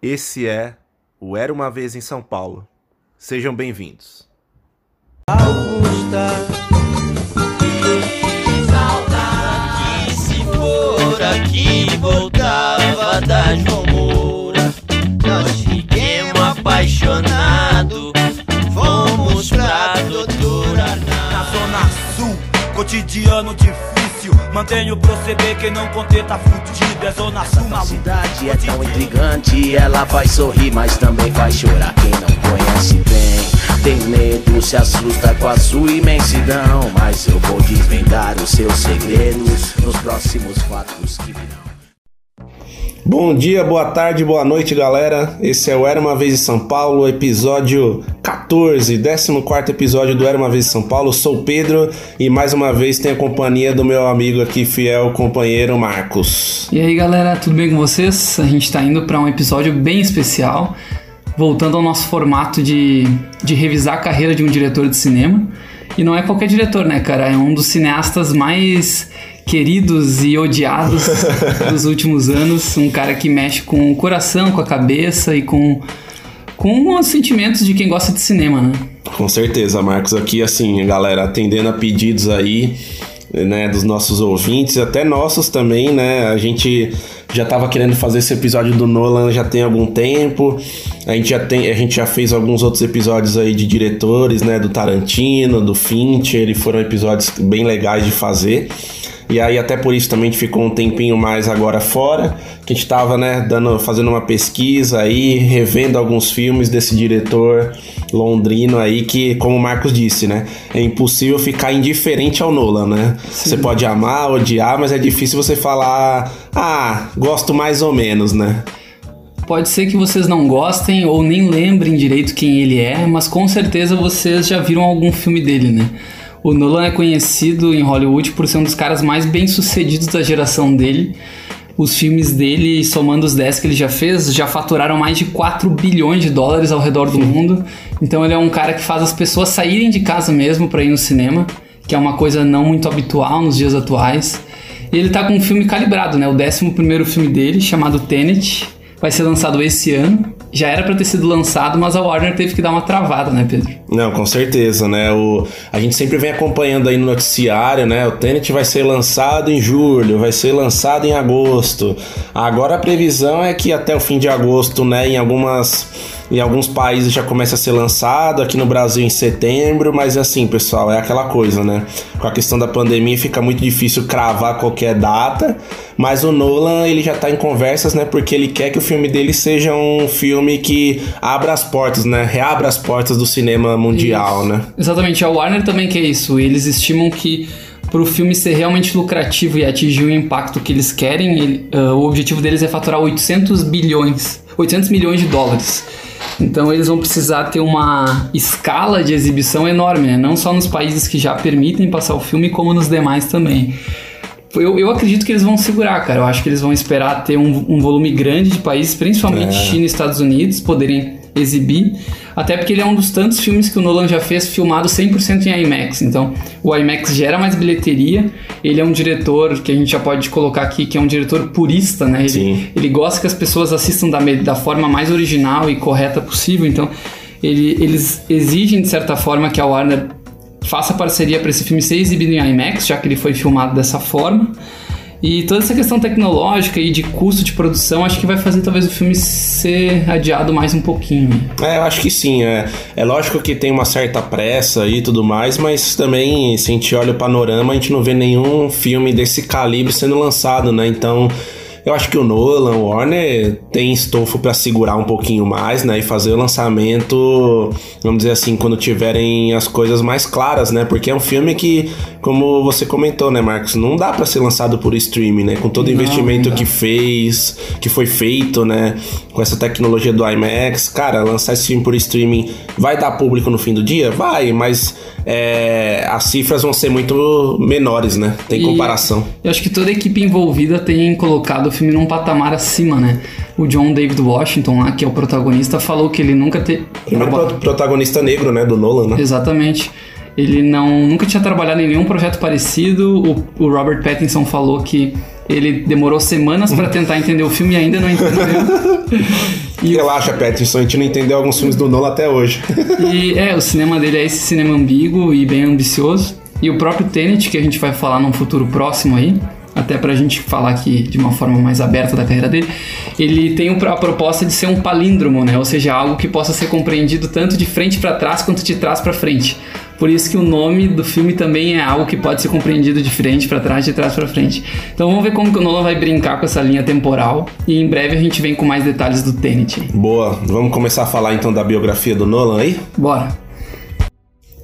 Esse é o Era uma Vez em São Paulo. Sejam bem-vindos. Augusta, que saudade se for aqui voltava da João Moura. Nós fiquemos apaixonados, fomos pra doutora Na zona sul, cotidiano difícil. Mantenho o proceder, quem não conter tá fudido. É zona sul, A maluco. cidade é tão intrigante, ela faz sorrir, mas também faz chorar. Quem não conhece bem, tem medo, se assusta com a sua imensidão. Mas eu vou desvendar os seus segredos nos próximos fatos que virão. Bom dia, boa tarde, boa noite, galera. Esse é o Era uma Vez em São Paulo, episódio 14, 14 episódio do Era uma Vez em São Paulo. Sou o Pedro e mais uma vez tenho a companhia do meu amigo aqui, fiel companheiro Marcos. E aí galera, tudo bem com vocês? A gente tá indo para um episódio bem especial, voltando ao nosso formato de, de revisar a carreira de um diretor de cinema. E não é qualquer diretor, né, cara? É um dos cineastas mais queridos e odiados dos últimos anos. Um cara que mexe com o coração, com a cabeça e com, com os sentimentos de quem gosta de cinema, né? Com certeza, Marcos. Aqui, assim, galera, atendendo a pedidos aí, né, dos nossos ouvintes, até nossos também, né? A gente já tava querendo fazer esse episódio do Nolan já tem algum tempo. A gente já tem, a gente já fez alguns outros episódios aí de diretores, né, do Tarantino, do Fincher, e foram episódios bem legais de fazer. E aí até por isso também a gente ficou um tempinho mais agora fora, que a gente tava, né, dando, fazendo uma pesquisa aí, revendo alguns filmes desse diretor londrino aí que, como o Marcos disse, né, é impossível ficar indiferente ao Nolan, né? Você pode amar, odiar, mas é difícil você falar, ah, gosto mais ou menos, né? Pode ser que vocês não gostem ou nem lembrem direito quem ele é, mas com certeza vocês já viram algum filme dele, né? O Nolan é conhecido em Hollywood por ser um dos caras mais bem-sucedidos da geração dele. Os filmes dele, somando os 10 que ele já fez, já faturaram mais de 4 bilhões de dólares ao redor do mundo. Então ele é um cara que faz as pessoas saírem de casa mesmo para ir no cinema, que é uma coisa não muito habitual nos dias atuais. E ele tá com um filme calibrado, né? O 11 primeiro filme dele, chamado Tenet, vai ser lançado esse ano. Já era pra ter sido lançado, mas a Warner teve que dar uma travada, né, Pedro? Não, com certeza, né? O, a gente sempre vem acompanhando aí no noticiário, né? O Tenet vai ser lançado em julho, vai ser lançado em agosto. Agora a previsão é que até o fim de agosto, né, em algumas em alguns países já começa a ser lançado, aqui no Brasil em setembro, mas assim, pessoal, é aquela coisa, né? Com a questão da pandemia fica muito difícil cravar qualquer data, mas o Nolan, ele já tá em conversas, né? Porque ele quer que o filme dele seja um filme que abra as portas, né? Reabra as portas do cinema mundial, né? Exatamente, a Warner também quer isso. Eles estimam que para o filme ser realmente lucrativo e atingir o impacto que eles querem, ele- ah, o objetivo deles é faturar 800 bilhões, 800 milhões de dólares. Então eles vão precisar ter uma escala de exibição enorme, né? não só nos países que já permitem passar o filme, como nos demais também. Eu, eu acredito que eles vão segurar, cara. Eu acho que eles vão esperar ter um, um volume grande de países, principalmente É. China e Estados Unidos, poderem exibir. Até porque ele é um dos tantos filmes que o Nolan já fez filmado 100% em IMAX. Então, o IMAX gera mais bilheteria. Ele é um diretor que a gente já pode colocar aqui, que é um diretor purista, né? Ele, Sim. ele gosta que as pessoas assistam da, da forma mais original e correta possível. Então, ele- eles exigem, de certa forma, que a Warner faça parceria para esse filme ser exibido em IMAX, já que ele foi filmado dessa forma. E toda essa questão tecnológica e de custo de produção, acho que vai fazer talvez o filme ser adiado mais um pouquinho. É, eu acho que sim. É, é lógico que tem uma certa pressa e tudo mais, mas também, se a gente olha o panorama, a gente não vê nenhum filme desse calibre sendo lançado, né? Então, eu acho que o Nolan, o Warner, tem estofo pra segurar um pouquinho mais, né? E fazer o lançamento, vamos dizer assim, quando tiverem as coisas mais claras, né? Porque é um filme que, como você comentou, né, Marcos, não dá pra ser lançado por streaming, né? Com todo o investimento não que fez, que foi feito, né? Com essa tecnologia do IMAX, cara, lançar esse filme por streaming vai dar público no fim do dia? Vai, mas é, as cifras vão ser muito menores, né? Tem E- comparação. Eu acho que toda a equipe envolvida tem colocado o filme num patamar acima, né? O John David Washington lá, que é o protagonista, falou que ele nunca teve... Primeiro pro- protagonista negro, né? Do Nolan, né? Exatamente. Ele não nunca tinha trabalhado em nenhum projeto parecido. O, o Robert Pattinson falou que ele demorou semanas para tentar entender o filme e ainda não entendeu. E Relaxa, Pattinson, a gente não entendeu alguns filmes do Nolan até hoje. e é, o cinema dele é esse cinema ambíguo e bem ambicioso. E o próprio Tenet, que a gente vai falar num futuro próximo aí, até pra gente falar aqui de uma forma mais aberta da carreira dele, ele tem a proposta de ser um palíndromo, né? Ou seja, algo que possa ser compreendido tanto de frente para trás quanto de trás para frente. Por isso que o nome do filme também é algo que pode ser compreendido de frente para trás, de trás para frente. Então vamos ver como que o Nolan vai brincar com essa linha temporal e em breve a gente vem com mais detalhes do Tenet. Boa, vamos começar a falar então da biografia do Nolan aí? Bora.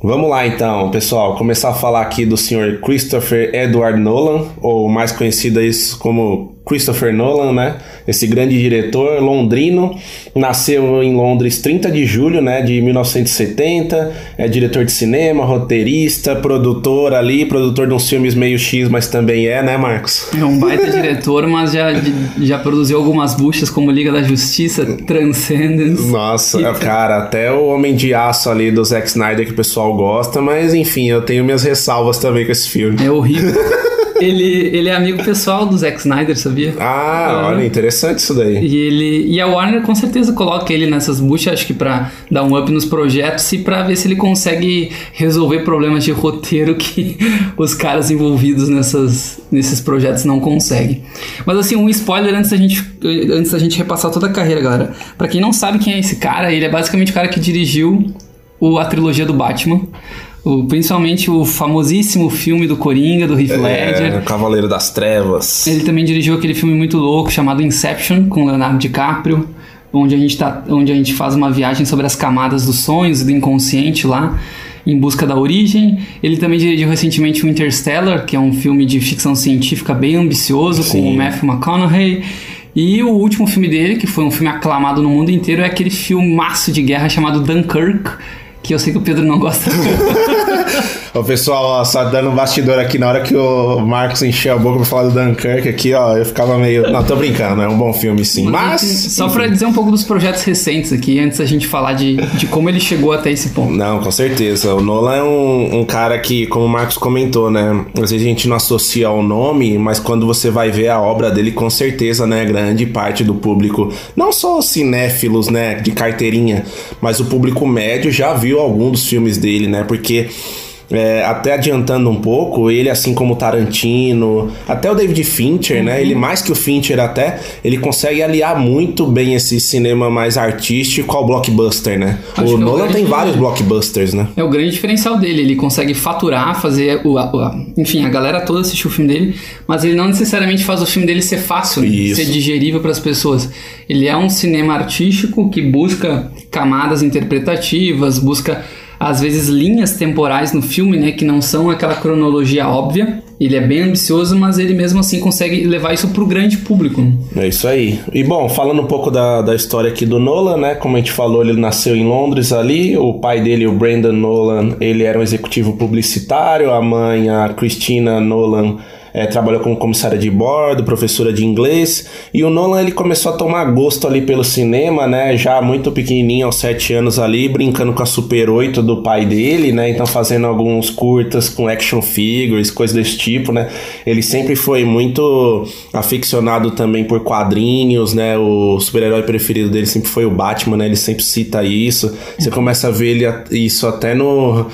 Vamos lá então, pessoal, começar a falar aqui do senhor Christopher Edward Nolan, ou mais conhecido como Christopher Nolan, né? Esse grande diretor londrino, nasceu em Londres 30 de julho, né, de 1970, é diretor de cinema, roteirista, produtor ali, produtor de uns filmes meio X, mas também é, né, Marcos? É um baita diretor, mas já, já produziu algumas buchas como Liga da Justiça, Transcendence. Nossa, e... cara, até o Homem de Aço ali do Zack Snyder que o pessoal gosta, mas enfim, eu tenho minhas ressalvas também com esse filme. É horrível. ele, ele é amigo pessoal do Zack Snyder, sabia? Ah, é. olha, interessante isso daí. E ele e a Warner com certeza coloca ele nessas buchas, acho que para dar um up nos projetos e para ver se ele consegue resolver problemas de roteiro que os caras envolvidos nessas, nesses projetos não conseguem. Mas assim, um spoiler antes da gente antes da gente repassar toda a carreira, galera. Para quem não sabe quem é esse cara, ele é basicamente o cara que dirigiu o, a trilogia do Batman. O, principalmente o famosíssimo filme do Coringa, do Heath é, Ledger. Cavaleiro das Trevas. Ele também dirigiu aquele filme muito louco chamado Inception, com Leonardo DiCaprio, onde a gente, tá, onde a gente faz uma viagem sobre as camadas dos sonhos e do inconsciente lá, em busca da origem. Ele também dirigiu recentemente o Interstellar, que é um filme de ficção científica bem ambicioso, Sim. com o Matthew McConaughey. E o último filme dele, que foi um filme aclamado no mundo inteiro, é aquele filmaço de guerra chamado Dunkirk, que eu sei que o Pedro não gosta. Ô pessoal, ó, só dando um bastidor aqui, na hora que o Marcos encheu a boca pra falar do Dunkirk aqui, ó, eu ficava meio. Não, tô brincando, é um bom filme sim. Mas. Só enfim. pra dizer um pouco dos projetos recentes aqui, antes da gente falar de, de como ele chegou até esse ponto. Não, com certeza. O Nolan é um, um cara que, como o Marcos comentou, né? Às vezes a gente não associa ao nome, mas quando você vai ver a obra dele, com certeza, né? Grande parte do público, não só os cinéfilos, né? De carteirinha, mas o público médio já viu algum dos filmes dele, né? Porque é, até adiantando um pouco, ele assim como Tarantino, até o David Fincher, uhum. né? Ele mais que o Fincher até, ele consegue aliar muito bem esse cinema mais artístico ao blockbuster, né? Acho o é Nolan tem vários blockbusters, né? É o grande diferencial dele, ele consegue faturar, fazer o, a, enfim, a galera toda assistiu o filme dele, mas ele não necessariamente faz o filme dele ser fácil, né? ser digerível para as pessoas. Ele é um cinema artístico que busca camadas interpretativas, busca às vezes linhas temporais no filme, né, que não são aquela cronologia óbvia. Ele é bem ambicioso, mas ele mesmo assim consegue levar isso pro grande público. É isso aí. E bom, falando um pouco da, da história aqui do Nolan, né? Como a gente falou, ele nasceu em Londres ali. O pai dele, o Brandon Nolan, ele era um executivo publicitário. A mãe, a Christina Nolan, é, trabalhou como comissária de bordo, professora de inglês, e o Nolan ele começou a tomar gosto ali pelo cinema, né, já muito pequenininho, aos sete anos ali, brincando com a Super 8 do pai dele, né, então fazendo alguns curtas com action figures, coisas desse tipo, né, ele sempre foi muito aficionado também por quadrinhos, né, o super-herói preferido dele sempre foi o Batman, né, ele sempre cita isso, você começa a ver ele, isso até no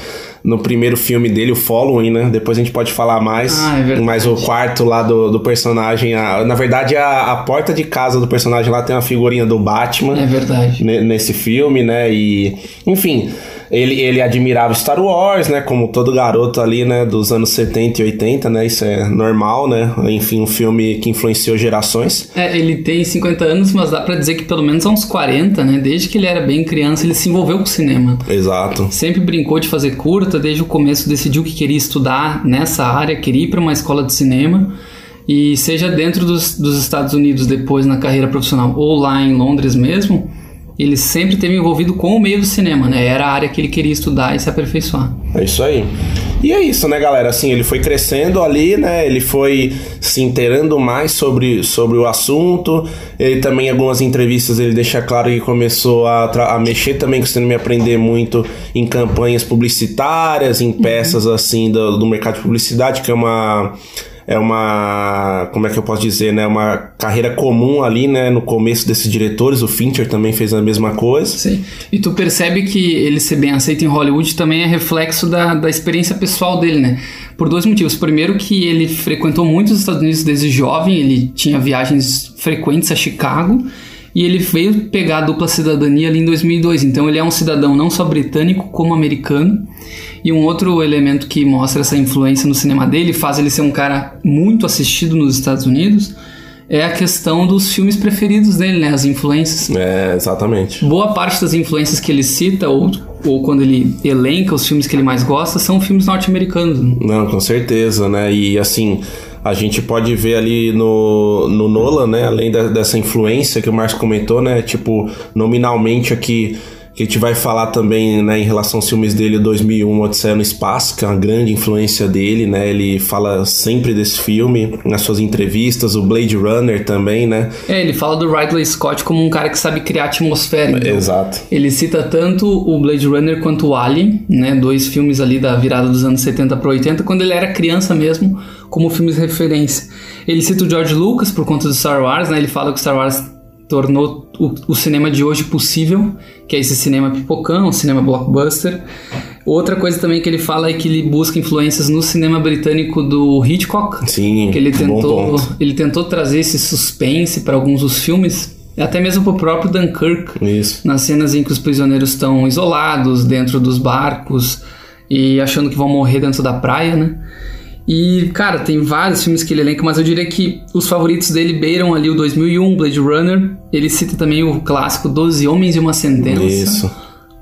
no primeiro filme dele, o Following, né? Depois a gente pode falar mais. Ah, é verdade. Mas o quarto lá do, do personagem, a, na verdade, a, a porta de casa do personagem lá tem uma figurinha do Batman. É verdade. Nesse filme, né? E, enfim. Ele, ele admirava Star Wars, né? Como todo garoto ali, né? Dos anos 70 e 80, né? Isso é normal, né? Enfim, um filme que influenciou gerações. É, ele tem 50 anos, mas dá para dizer que pelo menos há uns 40, né? Desde que ele era bem criança, ele se envolveu com o cinema. Exato. Sempre brincou de fazer curta, desde o começo decidiu que queria estudar nessa área, queria ir para uma escola de cinema. E seja dentro dos, dos Estados Unidos depois na carreira profissional ou lá em Londres mesmo, ele sempre esteve envolvido com o meio do cinema, né? Era a área que ele queria estudar e se aperfeiçoar. É isso aí. E é isso, né, galera? Assim, ele foi crescendo ali, né? Ele foi se inteirando mais sobre, sobre o assunto. Ele também, em algumas entrevistas, ele deixa claro que começou a, a mexer também, costuma me aprender muito em campanhas publicitárias, em peças, assim, do, do mercado de publicidade, que é uma é uma, como é que eu posso dizer, né, uma carreira comum ali, né, no começo desses diretores, o Fincher também fez a mesma coisa. Sim. E tu percebe que ele ser bem aceito em Hollywood também é reflexo da, da experiência pessoal dele, né? Por dois motivos. Primeiro que ele frequentou muito os Estados Unidos desde jovem, ele tinha viagens frequentes a Chicago e ele veio pegar a dupla cidadania ali em 2002. Então ele é um cidadão não só britânico como americano. E um outro elemento que mostra essa influência no cinema dele, faz ele ser um cara muito assistido nos Estados Unidos, é a questão dos filmes preferidos dele, né? As influências. É, exatamente. Boa parte das influências que ele cita, ou, ou quando ele elenca os filmes que ele mais gosta, são filmes norte-americanos. né? Não, com certeza, né? E assim, a gente pode ver ali no, no Nolan, né? Além da- dessa influência que o Marcos comentou, né? Tipo, nominalmente aqui, que a gente vai falar também, né? Em relação aos filmes dele, 2001, Odisseia no Espaço, que é uma grande influência dele, né? Ele fala sempre desse filme nas suas entrevistas, o Blade Runner também, né? É, ele fala do Ridley Scott como um cara que sabe criar atmosfera. então. Exato. Ele cita tanto o Blade Runner quanto o Alien, né? Dois filmes ali da virada dos anos 70 para 80, quando ele era criança mesmo, como filmes de referência. Ele cita o George Lucas por conta do Star Wars, né? Ele fala que o Star Wars tornou o, o cinema de hoje possível, que é esse cinema pipocão, o cinema blockbuster. Outra coisa também que ele fala é que ele busca influências no cinema britânico do Hitchcock, Sim, que ele tentou, ele tentou trazer esse suspense para alguns dos filmes, até mesmo pro próprio Dunkirk Isso. nas cenas em que os prisioneiros estão isolados dentro dos barcos e achando que vão morrer dentro da praia, né? E, cara, tem vários filmes que ele elenca, mas eu diria que os favoritos dele beiram ali o 2001, Blade Runner. Ele cita também o clássico Doze Homens e uma Sentença, Isso.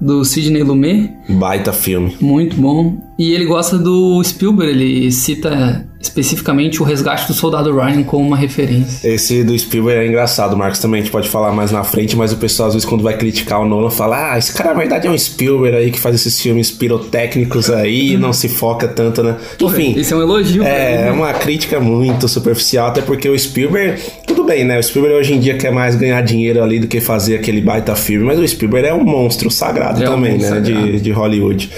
do Sidney Lumet, Baita filme. muito bom. E ele gosta do Spielberg, ele cita especificamente o Resgate do Soldado Ryan como uma referência. Esse do Spielberg é engraçado, Marcos, também a gente pode falar mais na frente, mas o pessoal às vezes quando vai criticar o Nolan fala, ah, esse cara na verdade é um Spielberg aí que faz esses filmes pirotécnicos aí e não se foca tanto, né? Enfim, Esse é um elogio pra ele, é né? uma crítica muito superficial, até porque o Spielberg, tudo bem, né? O Spielberg hoje em dia quer mais ganhar dinheiro ali do que fazer aquele baita filme, mas o Spielberg é um monstro sagrado É um também, monstro né? De, sagrado. de Hollywood.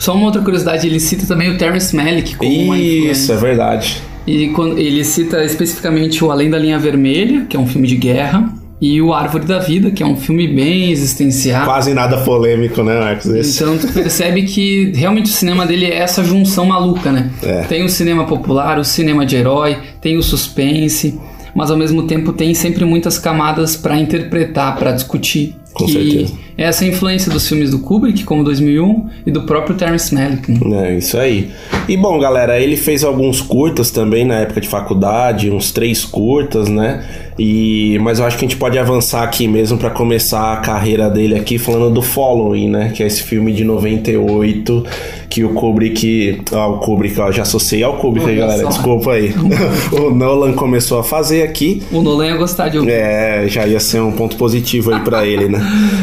Só uma outra curiosidade, ele cita também o Terrence Malick como uma influência. Isso, é verdade. E quando ele cita especificamente o Além da Linha Vermelha, que é um filme de guerra, e o Árvore da Vida, que é um filme bem existencial. Quase nada polêmico, né, Marcos? Esse. Então tu percebe que realmente o cinema dele é essa junção maluca, né? É. Tem o cinema popular, o cinema de herói, tem o suspense, mas ao mesmo tempo tem sempre muitas camadas pra interpretar, pra discutir. Com certeza. É essa influência dos filmes do Kubrick, como 2001, e do próprio Terrence Malick. né? É, isso aí. E bom, galera, ele fez alguns curtas também na época de faculdade, uns três curtas, né? E mas eu acho que a gente pode avançar aqui mesmo pra começar a carreira dele aqui falando do Following, né? Que é esse filme de 98 que o Kubrick, ó, o Kubrick, ó, já associei ao Kubrick aí, galera. Desculpa aí. o Nolan começou a fazer aqui. O Nolan ia gostar de ouvir. É, já ia ser um ponto positivo aí pra ele, né?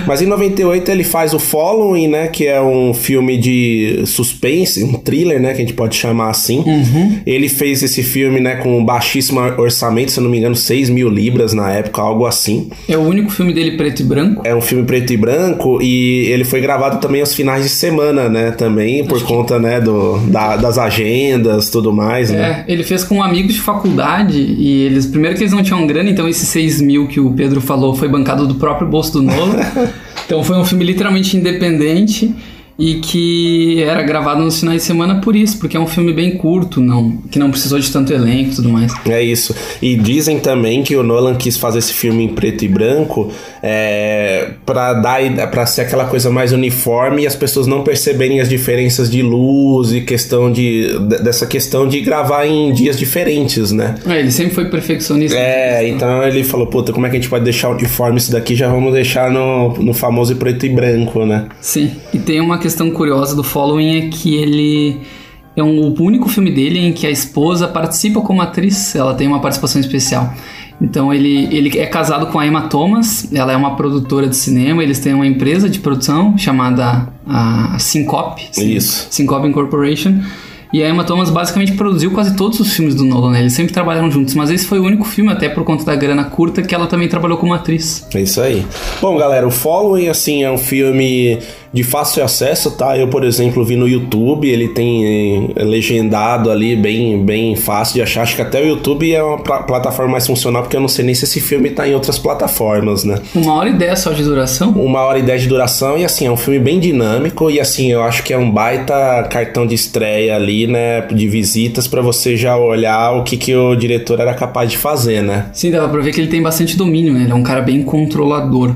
Mas em 98 ele faz o Following, né? Que é um filme de suspense, um thriller, né? Que a gente pode chamar assim. Ele fez esse filme, né? Com um baixíssimo orçamento, se eu não me engano, 6 mil libras na época, algo assim. É o único filme dele preto e branco. É um filme preto e branco e ele foi gravado também aos finais de semana, né? Também por conta, né? Do, da- das agendas, tudo mais, né? É, ele fez com amigos de faculdade e eles, primeiro que eles não tinham grana, então esses 6 mil que o Pedro falou foi bancado do próprio bolso do Nolan. então foi um filme literalmente independente e que era gravado nos finais de semana por isso, porque é um filme bem curto, não, que não precisou de tanto elenco e tudo mais. É isso. E dizem também que o Nolan quis fazer esse filme em preto e branco é, para dar para ser aquela coisa mais uniforme e as pessoas não perceberem as diferenças de luz e questão de de- dessa questão de gravar em dias diferentes, né? É, ele sempre foi perfeccionista. É, então ele falou, puta, como é que a gente pode deixar uniforme isso daqui? Já vamos deixar no, no famoso preto e branco, né? Sim, e tem uma questão curiosa do Following é que ele é um, o único filme dele em que a esposa participa como atriz, ela tem uma participação especial. Então ele, ele é casado com a Emma Thomas, ela é uma produtora de cinema, eles têm uma empresa de produção chamada a Syncope, Syn- Isso. Syncope Incorporation. E a Emma Thomas basicamente produziu quase todos os filmes do Nolan, né? Eles sempre trabalharam juntos, mas esse foi o único filme, até por conta da grana curta, que ela também trabalhou como atriz. É isso aí. Bom, galera, o Following, assim, é um filme de fácil acesso, tá? Eu, por exemplo, vi no YouTube, ele tem eh, legendado ali, bem, bem fácil de achar. Acho que até o YouTube é uma pla- plataforma mais funcional, porque eu não sei nem se esse filme tá em outras plataformas, né? Uma hora e dez só de duração. Uma hora e dez de duração, e assim, é um filme bem dinâmico, e assim, eu acho que é um baita cartão de estreia ali, né? De visitas pra você já olhar o que, que o diretor era capaz de fazer, né? Sim, dava pra ver que ele tem bastante domínio, né? Ele é um cara bem controlador.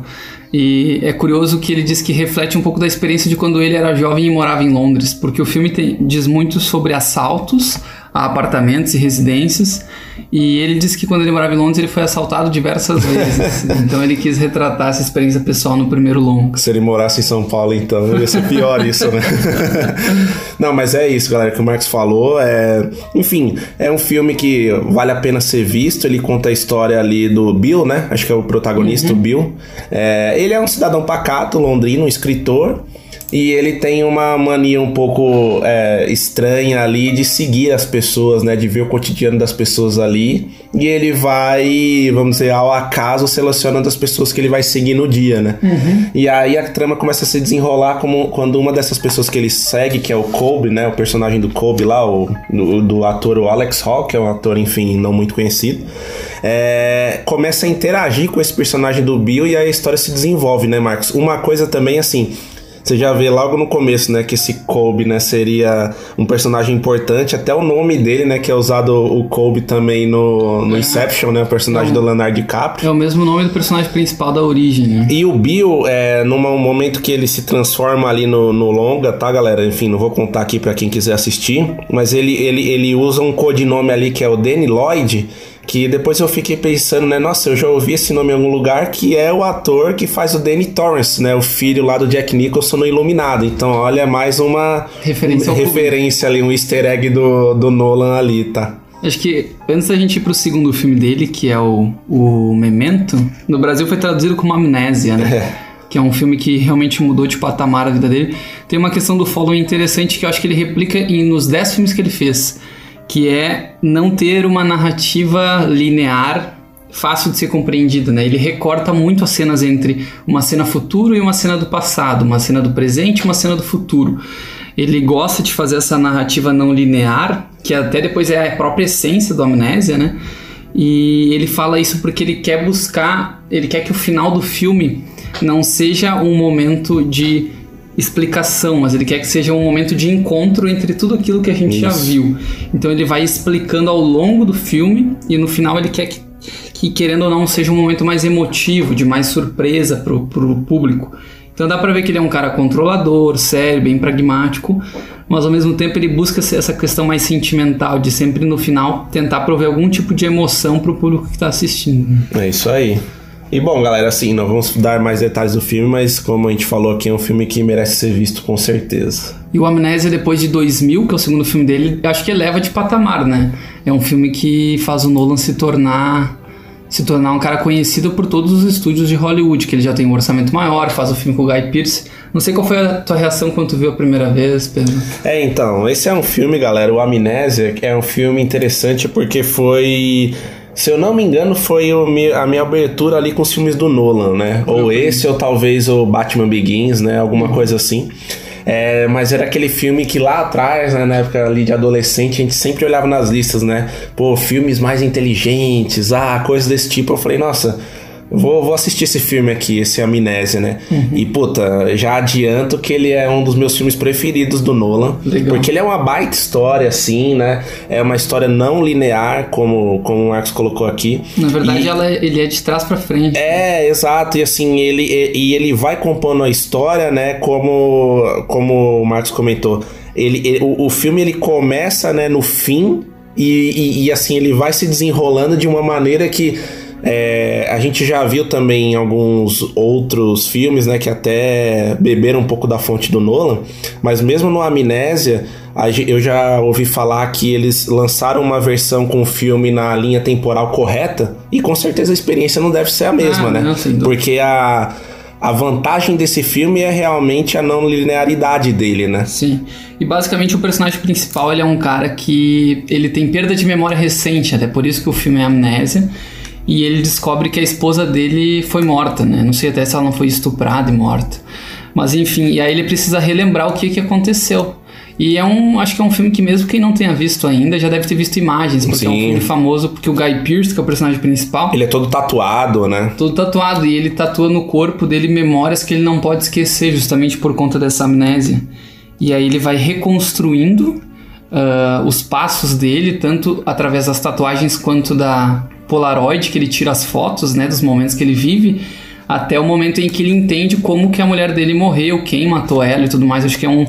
E é curioso que ele diz que reflete um pouco da experiência de quando ele era jovem e morava em Londres, porque o filme tem- diz muito sobre assaltos a apartamentos e residências. E ele diz que quando ele morava em Londres ele foi assaltado diversas vezes. então ele quis retratar essa experiência pessoal no primeiro longo. Se ele morasse em São Paulo, então, ia ser pior isso, né? Não, mas é isso, galera, que o Marcos falou. É... Enfim, é um filme que vale a pena ser visto. Ele conta a história ali do Bill, né? Acho que é o protagonista, o Bill. É, Ele é um cidadão pacato, londrino, um escritor. E ele tem uma mania um pouco é, estranha ali de seguir as pessoas, né? De ver o cotidiano das pessoas ali. E ele vai, vamos dizer, ao acaso selecionando as pessoas que ele vai seguir no dia, né? E aí a trama começa a se desenrolar como quando uma dessas pessoas que ele segue, que é o Kobe, né? O personagem do Kobe lá, o, do, do ator o Alex Hall, que é um ator, enfim, não muito conhecido. é, começa a interagir com esse personagem do Bill e a história se desenvolve, né, Marcos? Uma coisa também assim. Você já vê logo no começo, né, que esse Kobe, né, seria um personagem importante, até o nome dele, né, que é usado o Kobe também no, no Inception, né, o personagem do Leonardo DiCaprio. É o mesmo nome do personagem principal da origem, né? E o Bill, é, num momento que ele se transforma ali no, no longa, tá, galera? Enfim, não vou contar aqui pra quem quiser assistir, mas ele, ele, ele usa um codinome ali que é o Danny Lloyd, que depois eu fiquei pensando, né? Nossa, eu já ouvi esse nome em algum lugar, que é o ator que faz o Danny Torrance, né? O filho lá do Jack Nicholson no Iluminado. Então, olha, mais uma Referência referência ali, um easter egg do, do Nolan ali, tá? Acho que antes da gente ir pro segundo filme dele, que é o, o Memento, no Brasil foi traduzido como Amnésia, né? Que é um filme que realmente mudou de patamar a vida dele. Tem uma questão do following interessante que eu acho que ele replica em, nos 10 filmes que ele fez, que é não ter uma narrativa linear fácil de ser compreendida, né? Ele recorta muito as cenas entre uma cena futuro e uma cena do passado, uma cena do presente e uma cena do futuro. Ele gosta de fazer essa narrativa não linear, que até depois é a própria essência do Amnésia, né? E ele fala isso porque ele quer buscar, ele quer que o final do filme não seja um momento de explicação, mas ele quer que seja um momento de encontro entre tudo aquilo que a gente já Isso. viu. Então ele vai explicando ao longo do filme e no final ele quer que, que querendo ou não, seja um momento mais emotivo, de mais surpresa pro, pro público. Então dá pra ver que ele é um cara controlador, sério, bem pragmático, mas ao mesmo tempo ele busca essa questão mais sentimental, de sempre no final tentar prover algum tipo de emoção pro público que tá assistindo. É isso aí. E bom, galera, assim, não vamos dar mais detalhes do filme, mas como a gente falou aqui, é um filme que merece ser visto com certeza. E o Amnésia, depois de 2000, que é o segundo filme dele, acho que eleva de patamar, né? É um filme que faz o Nolan se tornar se tornar um cara conhecido por todos os estúdios de Hollywood, que ele já tem um orçamento maior, faz o filme com o Guy Pearce. Não sei qual foi a tua reação quando tu viu a primeira vez, Pedro. É, então, esse é um filme, galera, o Amnésia, é um filme interessante porque foi. Se eu não me engano, foi o a minha abertura ali com os filmes do Nolan, né? Ou esse, ou talvez o Batman Begins, né? Alguma coisa assim. É, mas era aquele filme que lá atrás, né, na época ali de adolescente, a gente sempre olhava nas listas, né? Pô, filmes mais inteligentes, ah, coisas desse tipo. Eu falei, nossa, Vou, vou assistir esse filme aqui, esse Amnésia, né? E, puta, já adianto que ele é um dos meus filmes preferidos do Nolan. Legal. Porque ele é uma baita história, assim, né? É uma história não linear, como, como o Marcos colocou aqui. Na verdade, E- ela é- ele é de trás pra frente. é, exato, e assim, ele, e, e ele vai compondo a história, né, como, como o Marcos comentou. Ele, ele- o, o filme ele começa, né, no fim, e, e, e, assim, ele vai se desenrolando de uma maneira que é, a gente já viu também em alguns outros filmes, né, que até beberam um pouco da fonte do Nolan, mas mesmo no Amnésia, eu já ouvi falar que eles lançaram uma versão com o filme na linha temporal correta, e com certeza a experiência não deve ser a mesma, Ah, né? não. Porque a, a vantagem desse filme é realmente a não linearidade dele, né? Sim. E basicamente o personagem principal ele é um cara que ele tem perda de memória recente, até por isso que o filme é Amnésia. E ele descobre que a esposa dele foi morta, né? Não sei até se ela não foi estuprada e morta. Mas enfim, e aí ele precisa relembrar o que, que aconteceu. E é um, acho que é um filme que mesmo quem não tenha visto ainda já deve ter visto imagens, porque é um Sim. filme famoso porque o Guy Pearce, que é o personagem principal, Ele é todo tatuado, né? todo tatuado e ele tatua no corpo dele memórias que ele não pode esquecer justamente por conta dessa amnésia. E aí ele vai reconstruindo ah, os passos dele, tanto através das tatuagens quanto da Polaroid, que ele tira as fotos né, dos momentos que ele vive, até o momento em que ele entende como que a mulher dele morreu, quem matou ela e tudo mais. Acho que é um,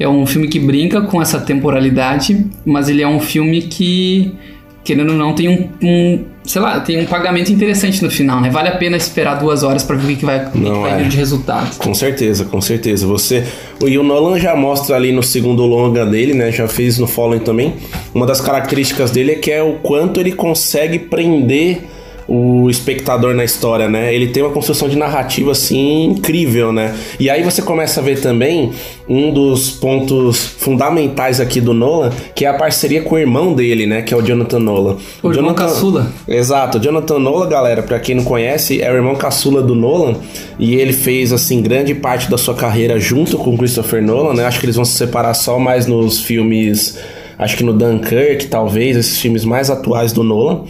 é um filme que brinca com essa temporalidade, mas ele é um filme que, querendo ou não, tem um, um, sei lá, tem um pagamento interessante no final, né? Vale a pena esperar duas horas para ver o que, vai, Não que vai é. vir de resultado. Com certeza, com certeza. Você, e o Nolan já mostra ali no segundo longa dele, né? Já fez no Fallen também. Uma das características dele é que é o quanto ele consegue prender o espectador na história, né? Ele tem uma construção de narrativa assim incrível, né? E aí você começa a ver também um dos pontos fundamentais aqui do Nolan, que é a parceria com o irmão dele, né? Que é o Jonathan Nolan. O irmão caçula. Exato, o Jonathan Nolan, galera, pra quem não conhece, é o irmão caçula do Nolan e ele fez assim grande parte da sua carreira junto com o Christopher Nolan, né? Acho que eles vão se separar só mais nos filmes, acho que no Dunkirk, talvez, esses filmes mais atuais do Nolan.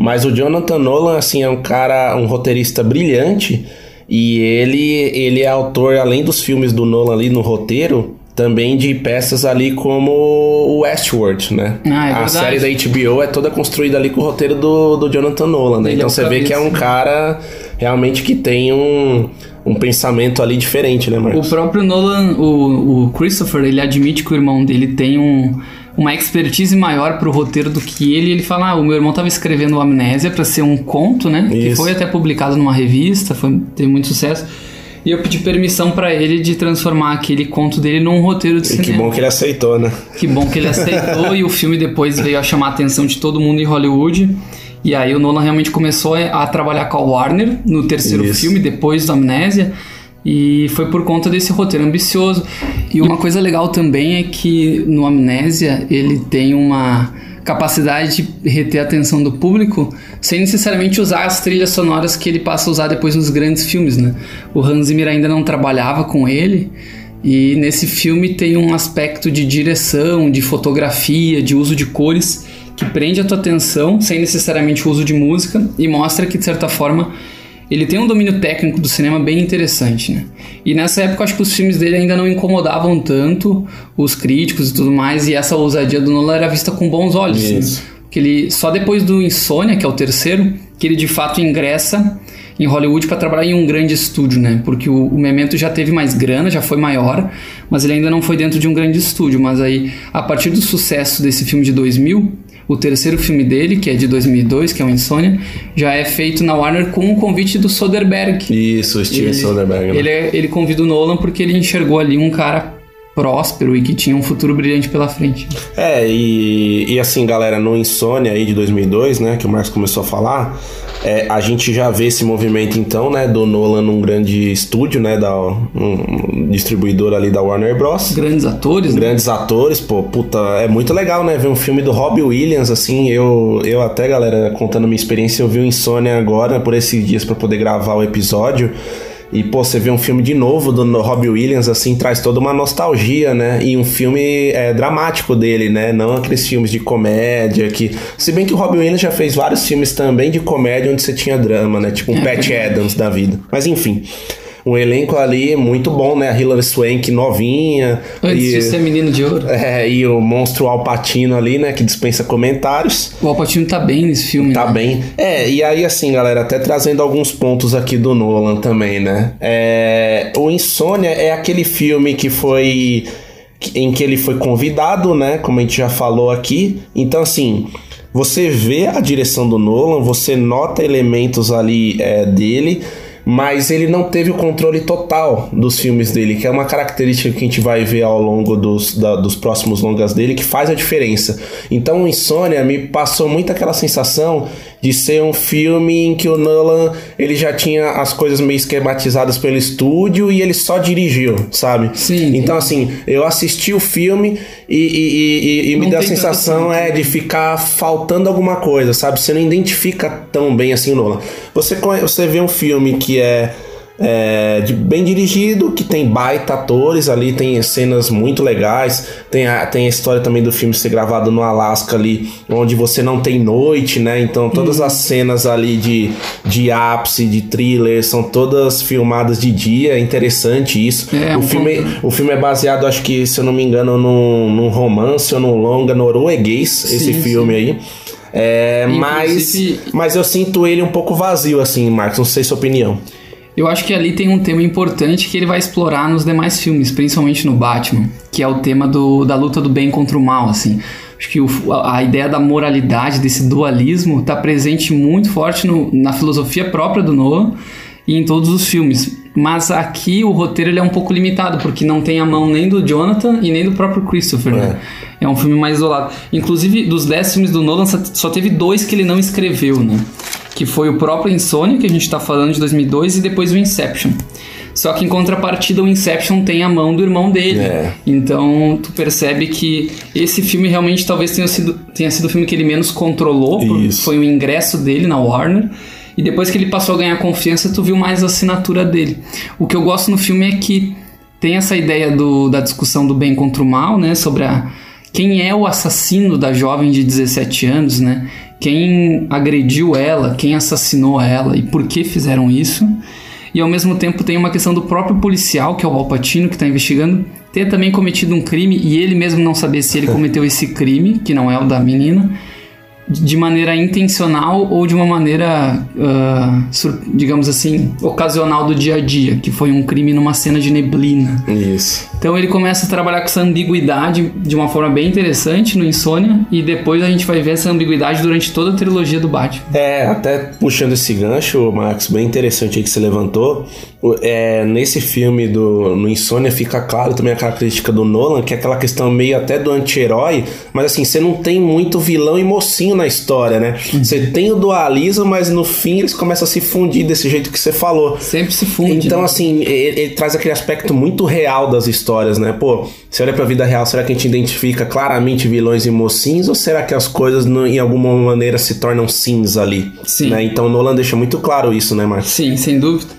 Mas o Jonathan Nolan, assim, é um cara, um roteirista brilhante e ele, ele é autor, além dos filmes do Nolan ali no roteiro, também de peças ali como o Westworld, né? Ah, é a série da HBO é toda construída ali com o roteiro do, do Jonathan Nolan, né? Então o você vê que é um cara realmente que tem um, um pensamento ali diferente, né, O Marcos? próprio Nolan, o, o Christopher, ele admite que o irmão dele tem um, uma expertise maior pro roteiro do que ele. Ele fala: ah, o meu irmão tava escrevendo o Amnésia pra ser um conto, né? Que Isso. foi até publicado numa revista, foi, teve muito sucesso. E eu pedi permissão pra ele de transformar aquele conto dele num roteiro de E cinema. que bom que ele aceitou, né? Que bom que ele aceitou e o filme depois veio a chamar a atenção de todo mundo em Hollywood. E aí o Nolan realmente começou a trabalhar com a Warner no terceiro Isso. filme, depois da Amnésia. E foi por conta desse roteiro ambicioso. E uma coisa legal também é que no Amnésia ele tem uma capacidade de reter a atenção do público sem necessariamente usar as trilhas sonoras que ele passa a usar depois nos grandes filmes, né? O Hans Zimmer ainda não trabalhava com ele, e nesse filme tem um aspecto de direção, de fotografia, de uso de cores que prende a tua atenção sem necessariamente o uso de música e mostra que de certa forma ele tem um domínio técnico do cinema bem interessante, né? E nessa época acho que os filmes dele ainda não incomodavam tanto os críticos e tudo mais e essa ousadia do Nolan era vista com bons olhos. né? Isso. Porque ele só depois do Insônia, que é o terceiro, que ele de fato ingressa em Hollywood para trabalhar em um grande estúdio, né? Porque o, o Memento já teve mais grana, já foi maior, mas ele ainda não foi dentro de um grande estúdio. Mas aí, a partir do sucesso desse filme de 2000, o terceiro filme dele, que é de 2002, que é o Insônia, já é feito na Warner com o convite do Soderbergh. Isso, o Steven Ele- Soderbergh. né? Ele, é- ele convida o Nolan porque ele enxergou ali um cara próspero e que tinha um futuro brilhante pela frente. É, e, e assim, galera, no Insônia aí de 2002, né, que o Marcos começou a falar, é, a gente já vê esse movimento então, né, do Nolan num grande estúdio, né, da um, distribuidor ali da Warner Bros. Grandes atores, né? Grandes atores, pô, puta, é muito legal, né? Ver um filme do Robbie Williams, assim, eu, eu até, galera, contando minha experiência, eu vi o Insônia agora, por esses dias, pra poder gravar o episódio. E, pô, você vê um filme de novo do Robbie Williams, assim, traz toda uma nostalgia, né? E um filme é, dramático dele, né? Não aqueles filmes de comédia que... Se bem que o Robbie Williams já fez vários filmes também de comédia onde você tinha drama, né? Tipo um Pat. Adams da vida. Mas, enfim... Um elenco ali muito bom, né? A Hilary Swank novinha. Antes e- de ser menino de ouro. é, e o monstro Alpatino ali, né, que dispensa comentários. O Alpatino tá bem nesse filme. Tá né? bem. É, e aí assim, galera, até trazendo alguns pontos aqui do Nolan também, né? É, o Insônia é aquele filme que foi em que ele foi convidado, né, como a gente já falou aqui. Então assim, você vê a direção do Nolan, você nota elementos ali é, dele, mas ele não teve o controle total dos filmes dele, que é uma característica que a gente vai ver ao longo dos, da- dos próximos longas dele, que faz a diferença. Então, Insônia me passou muito aquela sensação de ser um filme em que o Nolan ele já tinha as coisas meio esquematizadas pelo estúdio e ele só dirigiu, sabe? Sim. Então, assim, eu assisti o filme e, e- e- e me deu a sensação é, de ficar faltando alguma coisa, sabe? Você não identifica tão bem assim o Nolan. Você, você vê um filme que é. É, de- bem dirigido, que tem baita atores ali, tem cenas muito legais, tem a, tem a história também do filme ser gravado no Alasca ali, onde você não tem noite, né? Então todas Uhum. as cenas ali de, de ápice, de thriller, são todas filmadas de dia, é interessante isso. É, o, um filme, ponto. o filme é baseado, acho que, se eu não me engano, num, num romance ou num longa norueguês, esse Sim, filme aí. É, mas, mas eu sinto ele um pouco vazio, assim, Marcos. Não sei sua opinião. Eu acho que ali tem um tema importante que ele vai explorar nos demais filmes, principalmente no Batman, que é o tema do, da luta do bem contra o mal, assim. Acho que o- a, a ideia da moralidade, desse dualismo, está presente muito forte no- na filosofia própria do Nolan e em todos os filmes. Mas aqui o roteiro ele é um pouco limitado, porque não tem a mão nem do Jonathan e nem do próprio Christopher, né? É um filme mais isolado. Inclusive, dos 10 filmes do Nolan, só- só teve dois que ele não escreveu, né? Que foi o próprio Insônia, que a gente tá falando de 2002, e depois o Inception. Só que em contrapartida, o Inception tem a mão do irmão dele. É. Então, tu percebe que esse filme realmente talvez tenha sido, tenha sido o filme que ele menos controlou. Foi o ingresso dele na Warner. E depois que ele passou a ganhar confiança, tu viu mais a assinatura dele. O que eu gosto no filme é que tem essa ideia do, da discussão do bem contra o mal, né? Sobre a, quem é o assassino da jovem de 17 anos, né? Quem agrediu ela, quem assassinou ela e por que fizeram isso. E ao mesmo tempo tem uma questão do próprio policial, que é o Alpatino, que está investigando, ter também cometido um crime e ele mesmo não saber se ele cometeu esse crime, que não é o da menina, de maneira intencional ou de uma maneira, sur- digamos assim, ocasional do dia a dia, que foi um crime numa cena de neblina. Isso. Então ele começa a trabalhar com essa ambiguidade de uma forma bem interessante no Insônia e depois a gente vai ver essa ambiguidade durante toda a trilogia do Batman. É, até puxando esse gancho, Max, bem interessante aí que você levantou. É, nesse filme do no Insônia fica claro também a característica do Nolan, que é aquela questão meio até do anti-herói, mas assim, você não tem muito vilão e mocinho na história, né? Você tem o dualismo, mas no fim eles começam a se fundir desse jeito que você falou. Sempre se funde. Então, né? assim, ele, ele traz aquele aspecto muito real das histórias, né? Pô, você olha pra vida real, será que a gente identifica claramente vilões e mocinhos? Ou será que as coisas, no- em alguma maneira, se tornam cinza ali? Sim. Né? Então, o Nolan deixa muito claro isso, né, Marcos? Sim, sem dúvida.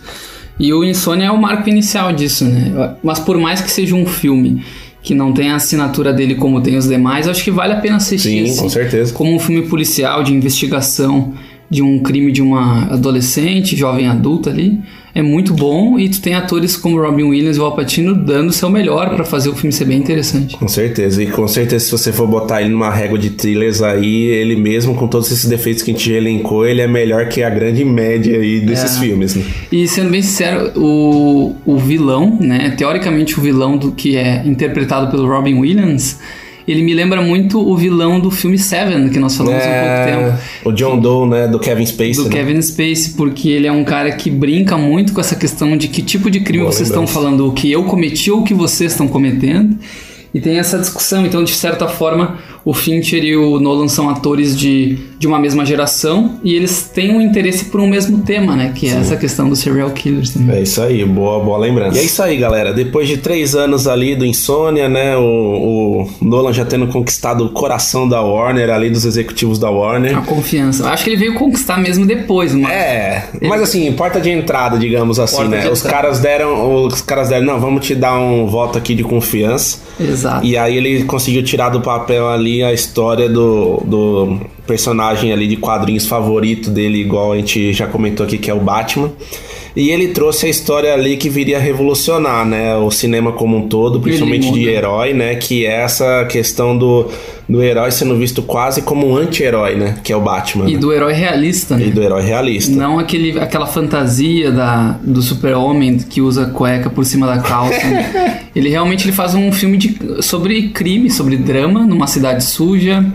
E o Insônia é o marco inicial disso, né? Mas por mais que seja um filme que não tem a assinatura dele como tem os demais, acho que vale a pena assistir. Sim, assim, com certeza. Como um filme policial de investigação de um crime de uma adolescente, jovem adulta ali. É muito bom e tu tem atores como Robin Williams e o Al Pacino dando o seu melhor pra fazer o filme ser bem interessante. Com certeza. E com certeza, se você for botar ele numa régua de thrillers aí, ele mesmo, com todos esses defeitos que a gente elencou, ele é melhor que a grande média aí desses É. filmes, né? E sendo bem sincero, o, o vilão, né? Teoricamente o vilão do que é interpretado pelo Robin Williams, ele me lembra muito o vilão do filme Seven, que nós falamos há um pouco tempo. o John Doe, né, do Kevin Spacey. Do né? Kevin Spacey, porque ele é um cara que brinca muito com essa questão de que tipo de crime Boa vocês lembrança. estão falando, o que eu cometi ou o que vocês estão cometendo. E tem essa discussão, então de certa forma o Fincher e o Nolan são atores de, de uma mesma geração e eles têm um interesse por um mesmo tema, né? Que é essa questão dos serial killers também. É isso aí, boa, boa lembrança. E é isso aí, galera. Depois de três anos ali do Insônia, né? O, o Nolan já tendo conquistado o coração da Warner, ali dos executivos da Warner. A confiança. Eu Acho que ele veio conquistar mesmo depois, mas. É, mas assim, porta de entrada, digamos assim, Porta né? Os caras deram, os caras deram, não, vamos te dar um voto aqui de confiança. Exato. E aí ele conseguiu tirar do papel ali a história do, do personagem ali de quadrinhos favorito dele, igual a gente já comentou aqui, que é o Batman. E ele trouxe a história ali que viria a revolucionar, né? O cinema como um todo, principalmente de herói, né? Que é essa questão do, do herói sendo visto quase como um anti-herói, né? Que é o Batman. E né? do herói realista, né? E do herói realista. Não aquele, aquela fantasia da, do super-homem que usa cueca por cima da calça. né? ele realmente ele faz um filme de, sobre crime, sobre drama, numa cidade suja.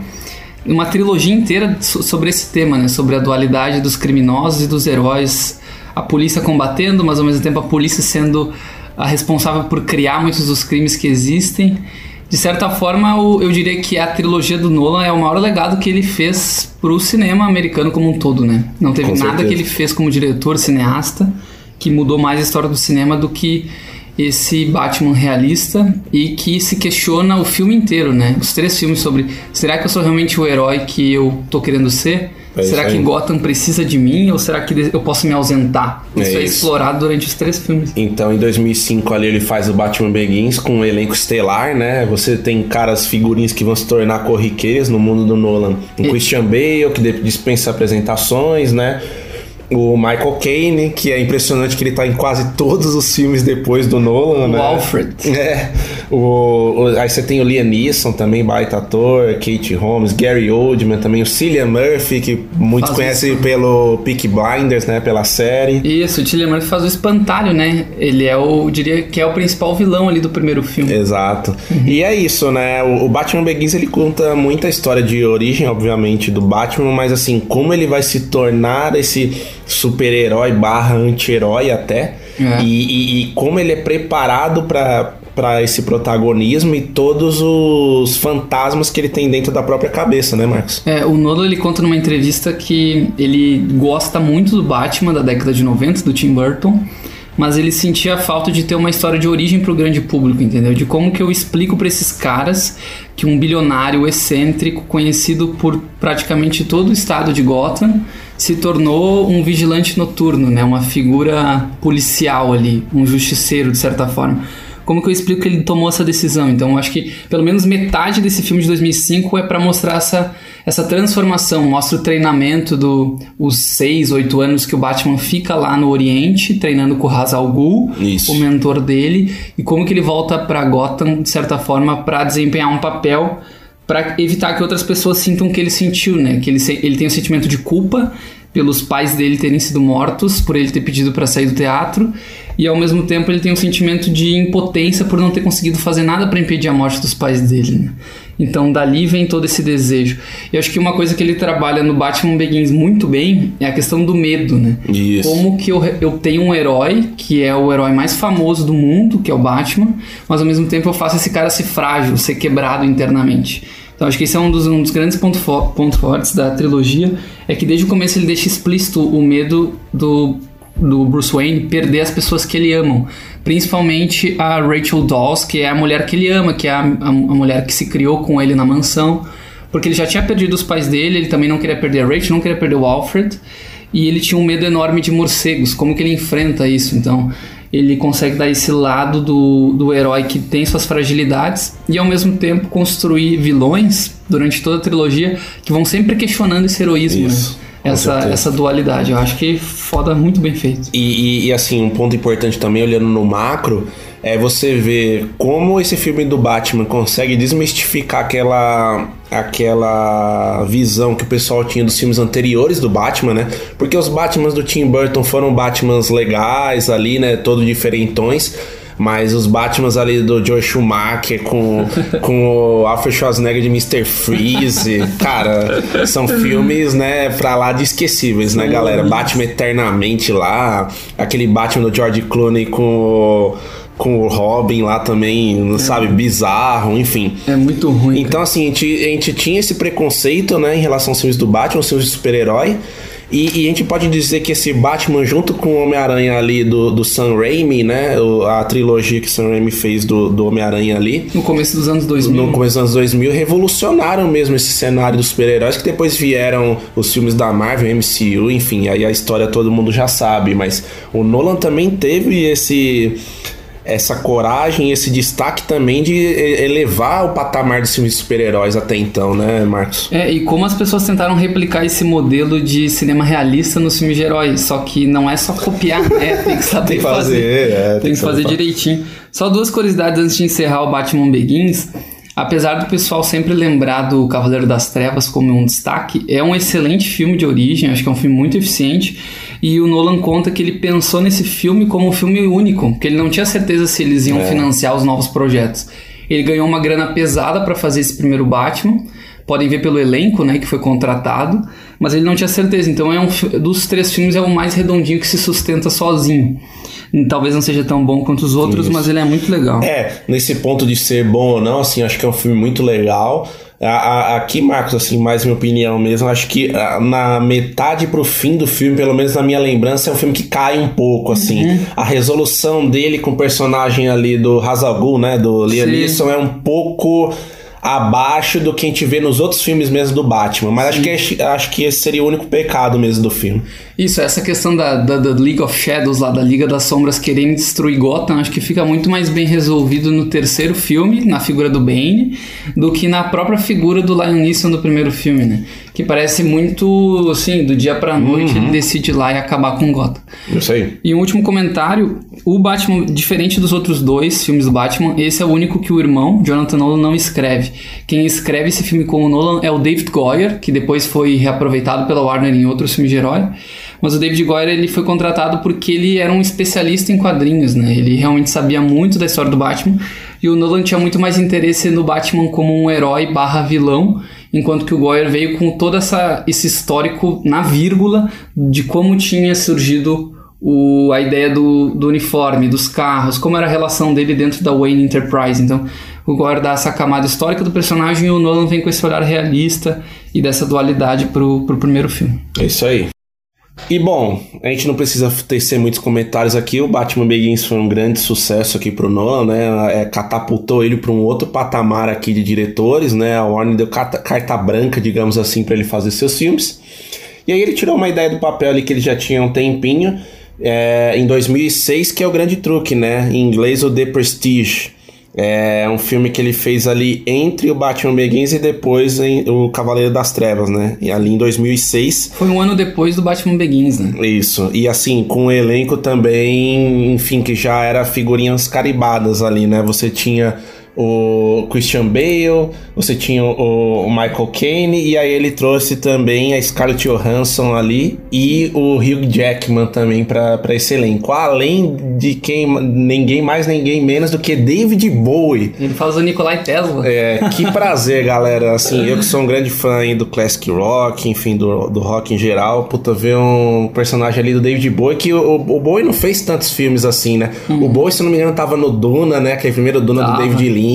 Uma trilogia inteira so- sobre esse tema, né? Sobre a dualidade dos criminosos e dos heróis. A polícia combatendo, mas ao mesmo tempo a polícia sendo a responsável por criar muitos dos crimes que existem. de certa forma, o- eu diria que a trilogia do Nolan é o maior legado que ele fez pro cinema americano como um todo, né? Não teve nada que ele fez como diretor, cineasta, que mudou mais a história do cinema do que esse Batman realista e que se questiona o filme inteiro, né? Os três filmes sobre será que eu sou realmente o herói que eu tô querendo ser? É será que. Gotham precisa de mim ou será que eu posso me ausentar? É Isso é, isso. explorado durante os três filmes. Então, em 2005 ali ele faz o Batman Begins com um elenco estelar, né? Você tem caras figurinhas que vão se tornar corriqueiras no mundo do Nolan. O E- Christian Bale, que dispensa apresentações, né? O Michael Caine, que é impressionante que ele tá em quase todos os filmes depois do Nolan, O né? Alfred. É. O, o- aí você tem o Liam Neeson também, baita ator, Kate Holmes, Gary Oldman também, o Cillian Murphy, que muitos Faz conhecem isso. pelo Peaky Blinders, né? Pela série. Isso, o Cillian Murphy faz o espantalho, né? Ele é o, diria que é o principal vilão ali do primeiro filme. Exato. E é isso, né? O, o Batman Begins ele conta muita história de origem, obviamente, do Batman, mas assim, como ele vai se tornar esse super-herói barra anti-herói até, É. e, e- e como ele é preparado para esse protagonismo e todos os fantasmas que ele tem dentro da própria cabeça, né, Marcos? É, o Nolan ele conta numa entrevista que ele gosta muito do Batman da década de 90, do Tim Burton, mas ele sentia a falta de ter uma história de origem pro grande público, entendeu? De como que eu explico para esses caras que um bilionário excêntrico, conhecido por praticamente todo o estado de Gotham, se tornou um vigilante noturno, né? Uma figura policial ali, um justiceiro de certa forma. Como que eu explico que ele tomou essa decisão? Então, acho que pelo menos metade desse filme de 2005 é para mostrar essa, essa transformação. Mostra o treinamento do os seis, oito anos que o Batman fica lá no Oriente, treinando com o Ra's al Ghul, Isso. o mentor dele, e como que ele volta para Gotham, de certa forma, para desempenhar um papel para evitar que outras pessoas sintam o que ele sentiu, né? Que ele, ele tem um sentimento de culpa pelos pais dele terem sido mortos, por ele ter pedido para sair do teatro, e ao mesmo tempo ele tem um sentimento de impotência por não ter conseguido fazer nada para impedir a morte dos pais dele. Né? Então dali vem todo esse desejo. E eu acho que uma coisa que ele trabalha no Batman Begins muito bem é a questão do medo, né? Isso. Como que eu, eu tenho um herói, que é o herói mais famoso do mundo, que é o Batman, mas ao mesmo tempo eu faço esse cara ser frágil, ser quebrado internamente. Então acho que esse é um dos, um dos grandes pontos fo pontos fortes da trilogia, é que desde o começo ele deixa explícito o medo do, do Bruce Wayne perder as pessoas que ele ama. Principalmente a Rachel Dawes, que é a mulher que ele ama, que é a, a, a mulher que se criou com ele na mansão. Porque ele já tinha perdido os pais dele, ele também não queria perder a Rachel, não queria perder o Alfred. E ele tinha um medo enorme de morcegos. Como que ele enfrenta isso? Então, ele consegue dar esse lado do, do herói que tem suas fragilidades e ao mesmo tempo construir vilões durante toda a trilogia que vão sempre questionando esse heroísmo, Isso, né? Essa, essa dualidade. Eu acho que foda muito bem feito. E, e- e, assim, um ponto importante também, olhando no macro, é você ver como esse filme do Batman consegue desmistificar aquela, aquela visão que o pessoal tinha dos filmes anteriores do Batman, né? Porque os Batmans do Tim Burton foram Batmans legais ali, né? Todo diferentões. Mas os Batmans ali do Joe Schumacher com, com o Alfred Schwarzenegger de Mr. Freeze, cara, são filmes, né, pra lá de esquecíveis, né, galera? Batman Eternamente lá, aquele Batman do George Clooney com o, com o Robin lá também, sabe, bizarro, enfim. É muito ruim. Então, assim, a gente, a gente tinha esse preconceito, né, em relação aos filmes do Batman, os filmes de super-herói. E, e a gente pode dizer que esse Batman, junto com o Homem-Aranha ali do, do Sam Raimi, né, o- a trilogia que o Sam Raimi fez do, do Homem-Aranha ali, No começo dos anos 2000. no começo dos anos 2000, revolucionaram mesmo esse cenário dos super-heróis, que depois vieram os filmes da Marvel, MCU, enfim, aí a história todo mundo já sabe, mas o Nolan também teve esse essa coragem, esse destaque também de elevar o patamar dos filmes de super-heróis até então, né, Marcos? É, e como as pessoas tentaram replicar esse modelo de cinema realista nos filmes de heróis. Só que não é só copiar, né? Tem que saber Tem fazer. fazer, é, tem, que fazer direitinho. Só duas curiosidades antes de encerrar o Batman Begins. Apesar do pessoal sempre lembrar do Cavaleiro das Trevas como um destaque, é um excelente filme de origem, acho que é um filme muito eficiente. E o Nolan conta que ele pensou nesse filme como um filme único, porque ele não tinha certeza se eles iam É. financiar os novos projetos. Ele ganhou uma grana pesada para fazer esse primeiro Batman. Podem ver pelo elenco, né, que foi contratado, mas ele não tinha certeza. Então é um dos três filmes é o mais redondinho que se sustenta sozinho. Talvez não seja tão bom quanto os outros, mas ele é muito legal. É, nesse ponto de ser bom ou não, assim, acho que é um filme muito legal. A- a- aqui, Marcos, assim, mais minha opinião mesmo, acho que ah, na metade pro fim do filme, pelo menos na minha lembrança, é um filme que cai um pouco, assim. A resolução dele com o personagem ali do Hazagul, né, do Liam. Neeson, é um pouco abaixo do que a gente vê nos outros filmes mesmo do Batman. Mas acho que, esse- acho que esse seria o único pecado mesmo do filme. Isso, essa questão da, da, da League of Shadows, lá da Liga das Sombras querendo destruir Gotham, acho que fica muito mais bem resolvido no terceiro filme, na figura do Bane, do que na própria figura do Lion Neeson do primeiro filme, né? Que parece muito, assim, do dia pra noite Uhum. ele decide ir lá e acabar com Gotham. Isso aí. E um último comentário, o Batman, diferente dos outros dois filmes do Batman, esse é o único que o irmão, Jonathan Nolan, não escreve. Quem escreve esse filme com o Nolan é o David Goyer, que depois foi reaproveitado pela Warner em outros filmes de herói. Mas o David Goyer ele foi contratado porque ele era um especialista em quadrinhos, né? Ele realmente sabia muito da história do Batman. E o Nolan tinha muito mais interesse no Batman como um herói barra vilão, enquanto que o Goyer veio com todo essa, esse histórico na vírgula de como tinha surgido o, a ideia do, do uniforme, dos carros, como era a relação dele dentro da Wayne Enterprise. Então, o dá essa camada histórica do personagem e o Nolan vem com esse olhar realista e dessa dualidade pro, pro primeiro filme. É isso aí. E bom, a gente não precisa tecer muitos comentários aqui. O Batman Begins foi um grande sucesso aqui pro Nolan, né? É, catapultou ele para um outro patamar aqui de diretores, né? A Warner deu carta, carta branca, digamos assim, para ele fazer seus filmes. E aí ele tirou uma ideia do papel ali que ele já tinha um tempinho, é, em 2006, que é o grande truque, né? Em inglês, o The Prestige. É um filme que ele fez ali entre o Batman Begins e depois o Cavaleiro das Trevas, né? E ali em 2006. Foi um ano depois do Batman Begins, né? Isso. E assim, com um elenco também, enfim, que já era figurinhas caribadas ali, né? Você tinha o Christian Bale, você tinha o o Michael Caine, e aí ele trouxe também a Scarlett Johansson ali e o Hugh Jackman também para esse elenco. Além de quem, ninguém mais, ninguém menos do que David Bowie. Ele faz o Nikolai Tesla. É, que prazer, galera. Assim, eu que sou um grande fã aí do classic rock, enfim, do, do rock em geral. Puta, ver um personagem ali do David Bowie, que o, o Bowie não fez tantos filmes assim, né? O Bowie, se não me engano, tava no Duna, né? Aquele primeiro Duna do. David Lynch.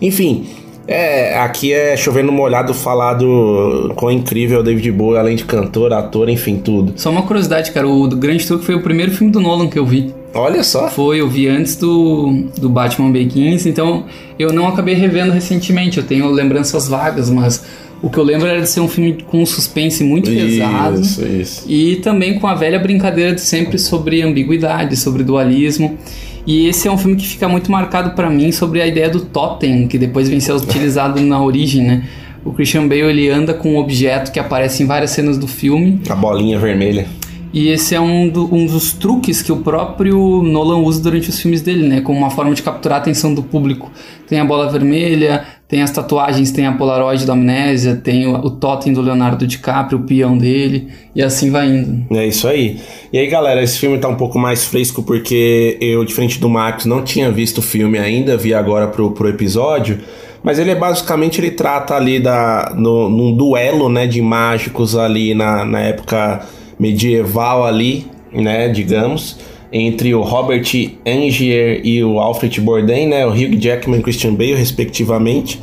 Enfim, é, aqui é chovendo molhado falar do quão incrível é o David Bowie, além de cantor, ator, enfim, tudo. Só uma curiosidade, cara, o Grande Truque foi o primeiro filme do Nolan que eu vi. Olha só. Foi, eu vi antes do, do Batman Begins, então eu não acabei revendo recentemente, eu tenho lembranças vagas, mas o que eu lembro era de ser um filme com um suspense muito pesado. Isso, isso. E também com a velha brincadeira de sempre sobre ambiguidade, sobre dualismo. E esse é um filme que fica muito marcado pra mim sobre a ideia do totem, que depois vem ser utilizado na origem, né? O Christian Bale ele anda com um objeto que aparece em várias cenas do filme. A bolinha vermelha. E esse é um, do- um dos truques que o próprio Nolan usa durante os filmes dele, né? Como uma forma de capturar a atenção do público. Tem a bola vermelha, tem as tatuagens, tem a Polaroid da Amnésia, tem o, o totem do Leonardo DiCaprio, o peão dele, e assim vai indo. É isso aí. E aí, galera, esse filme tá um pouco mais fresco porque eu, diferente do Marcos, não tinha visto o filme ainda, vi agora pro, pro episódio. Mas ele é basicamente, ele trata ali da, no, num duelo, né, de mágicos ali na, na época medieval ali, né, digamos, entre o Robert Angier e o Alfred Bourdain, né, o Hugh Jackman e Christian Bale, respectivamente.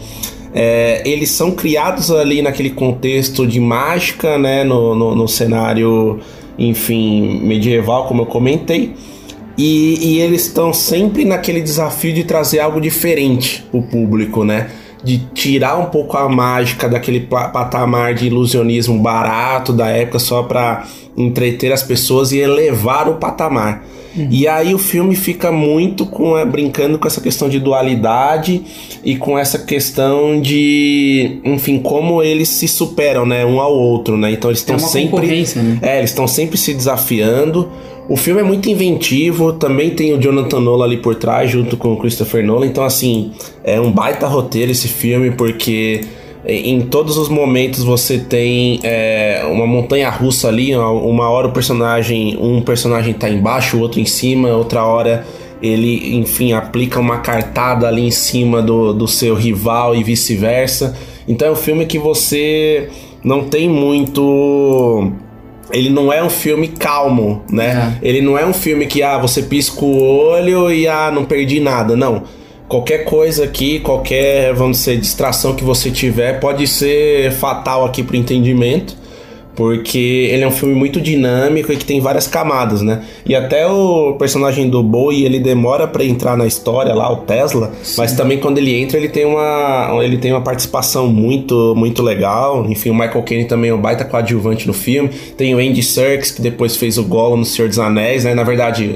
É, eles são criados ali naquele contexto de mágica, né, no, no, no cenário, enfim, medieval, como eu comentei. E, e eles estão sempre naquele desafio de trazer algo diferente pro público, né? De tirar um pouco a mágica daquele patamar de ilusionismo barato da época só para entreter as pessoas e elevar o patamar. E aí o filme fica muito com é, brincando com essa questão de dualidade e com essa questão de, enfim, como eles se superam, né, um ao outro, né? Então eles É estão uma sempre né? é, eles estão sempre se desafiando. O filme é muito inventivo, também tem o Jonathan Nolan ali por trás, junto com o Christopher Nolan. Então, assim, é um baita roteiro esse filme, porque em todos os momentos você tem é, uma montanha russa ali. Uma hora o personagem, um personagem tá embaixo, o outro em cima, outra hora ele, enfim, aplica uma cartada ali em cima do, do seu rival e vice-versa. Então é um filme que você não tem muito ele não é um filme calmo, né? Ele não é um filme que, ah, você pisca o olho e, ah, não perdi nada. Não. Qualquer coisa aqui, qualquer, vamos dizer, distração que você tiver, pode ser fatal aqui pro entendimento porque ele é um filme muito dinâmico e que tem várias camadas, né? E até o personagem do Bowie, ele demora para entrar na história lá, o Tesla, Sim. mas também quando ele entra, ele tem uma ele tem uma participação muito muito legal. Enfim, o Michael Caine também é um baita coadjuvante no filme. Tem o Andy Serkis que depois fez o Gollum no Senhor dos Anéis, né? Na verdade,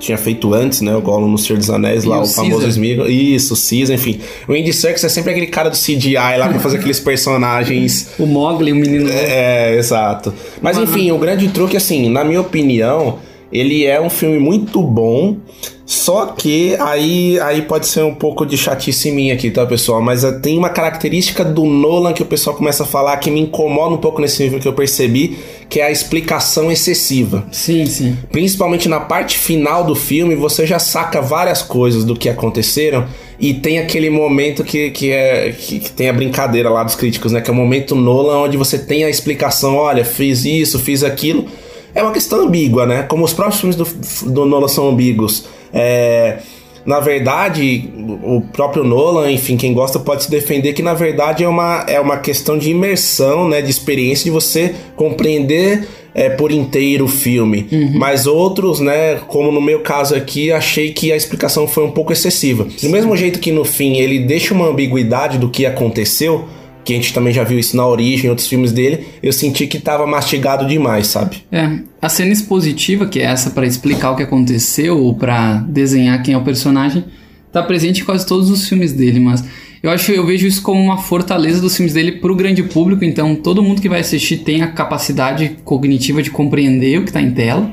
tinha feito antes, né, o Gollum no Senhor dos Anéis, e lá o, o famoso Smeagol. Isso, o Caesar, enfim. O Andy Serkis é sempre aquele cara do CGI lá pra fazer aqueles personagens. o Mogli, o menino. É, é exato. Exato. Mas enfim, o grande truque, assim, na minha opinião, ele é um filme muito bom. Só que aí, aí pode ser um pouco de chatice minha aqui, tá, pessoal? Mas eh, tem uma característica do Nolan que o pessoal começa a falar que me incomoda um pouco nesse nível que eu percebi, que é a explicação excessiva. Sim, sim. Principalmente na parte final do filme, você já saca várias coisas do que aconteceram e tem aquele momento que, que, é, que, que, tem a brincadeira lá dos críticos, né? Que é o momento Nolan onde você tem a explicação, olha, fiz isso, fiz aquilo. É uma questão ambígua, né? Como os próprios filmes do, do Nolan são ambíguos. É, na verdade, o próprio Nolan, enfim, quem gosta pode se defender que na verdade é uma, é uma questão de imersão, né, de experiência, de você compreender é, por inteiro o filme. Uhum. Mas outros, né, como no meu caso aqui, achei que a explicação foi um pouco excessiva. Do mesmo jeito que no fim ele deixa uma ambiguidade do que aconteceu, que a gente também já viu isso na origem, em outros filmes dele, eu senti que tava mastigado demais, sabe? É, a cena expositiva, que é essa para explicar o que aconteceu ou para desenhar quem é o personagem, tá presente em quase todos os filmes dele, mas eu acho, eu vejo isso como uma fortaleza dos filmes dele pro grande público, então todo mundo que vai assistir tem a capacidade cognitiva de compreender o que tá em tela.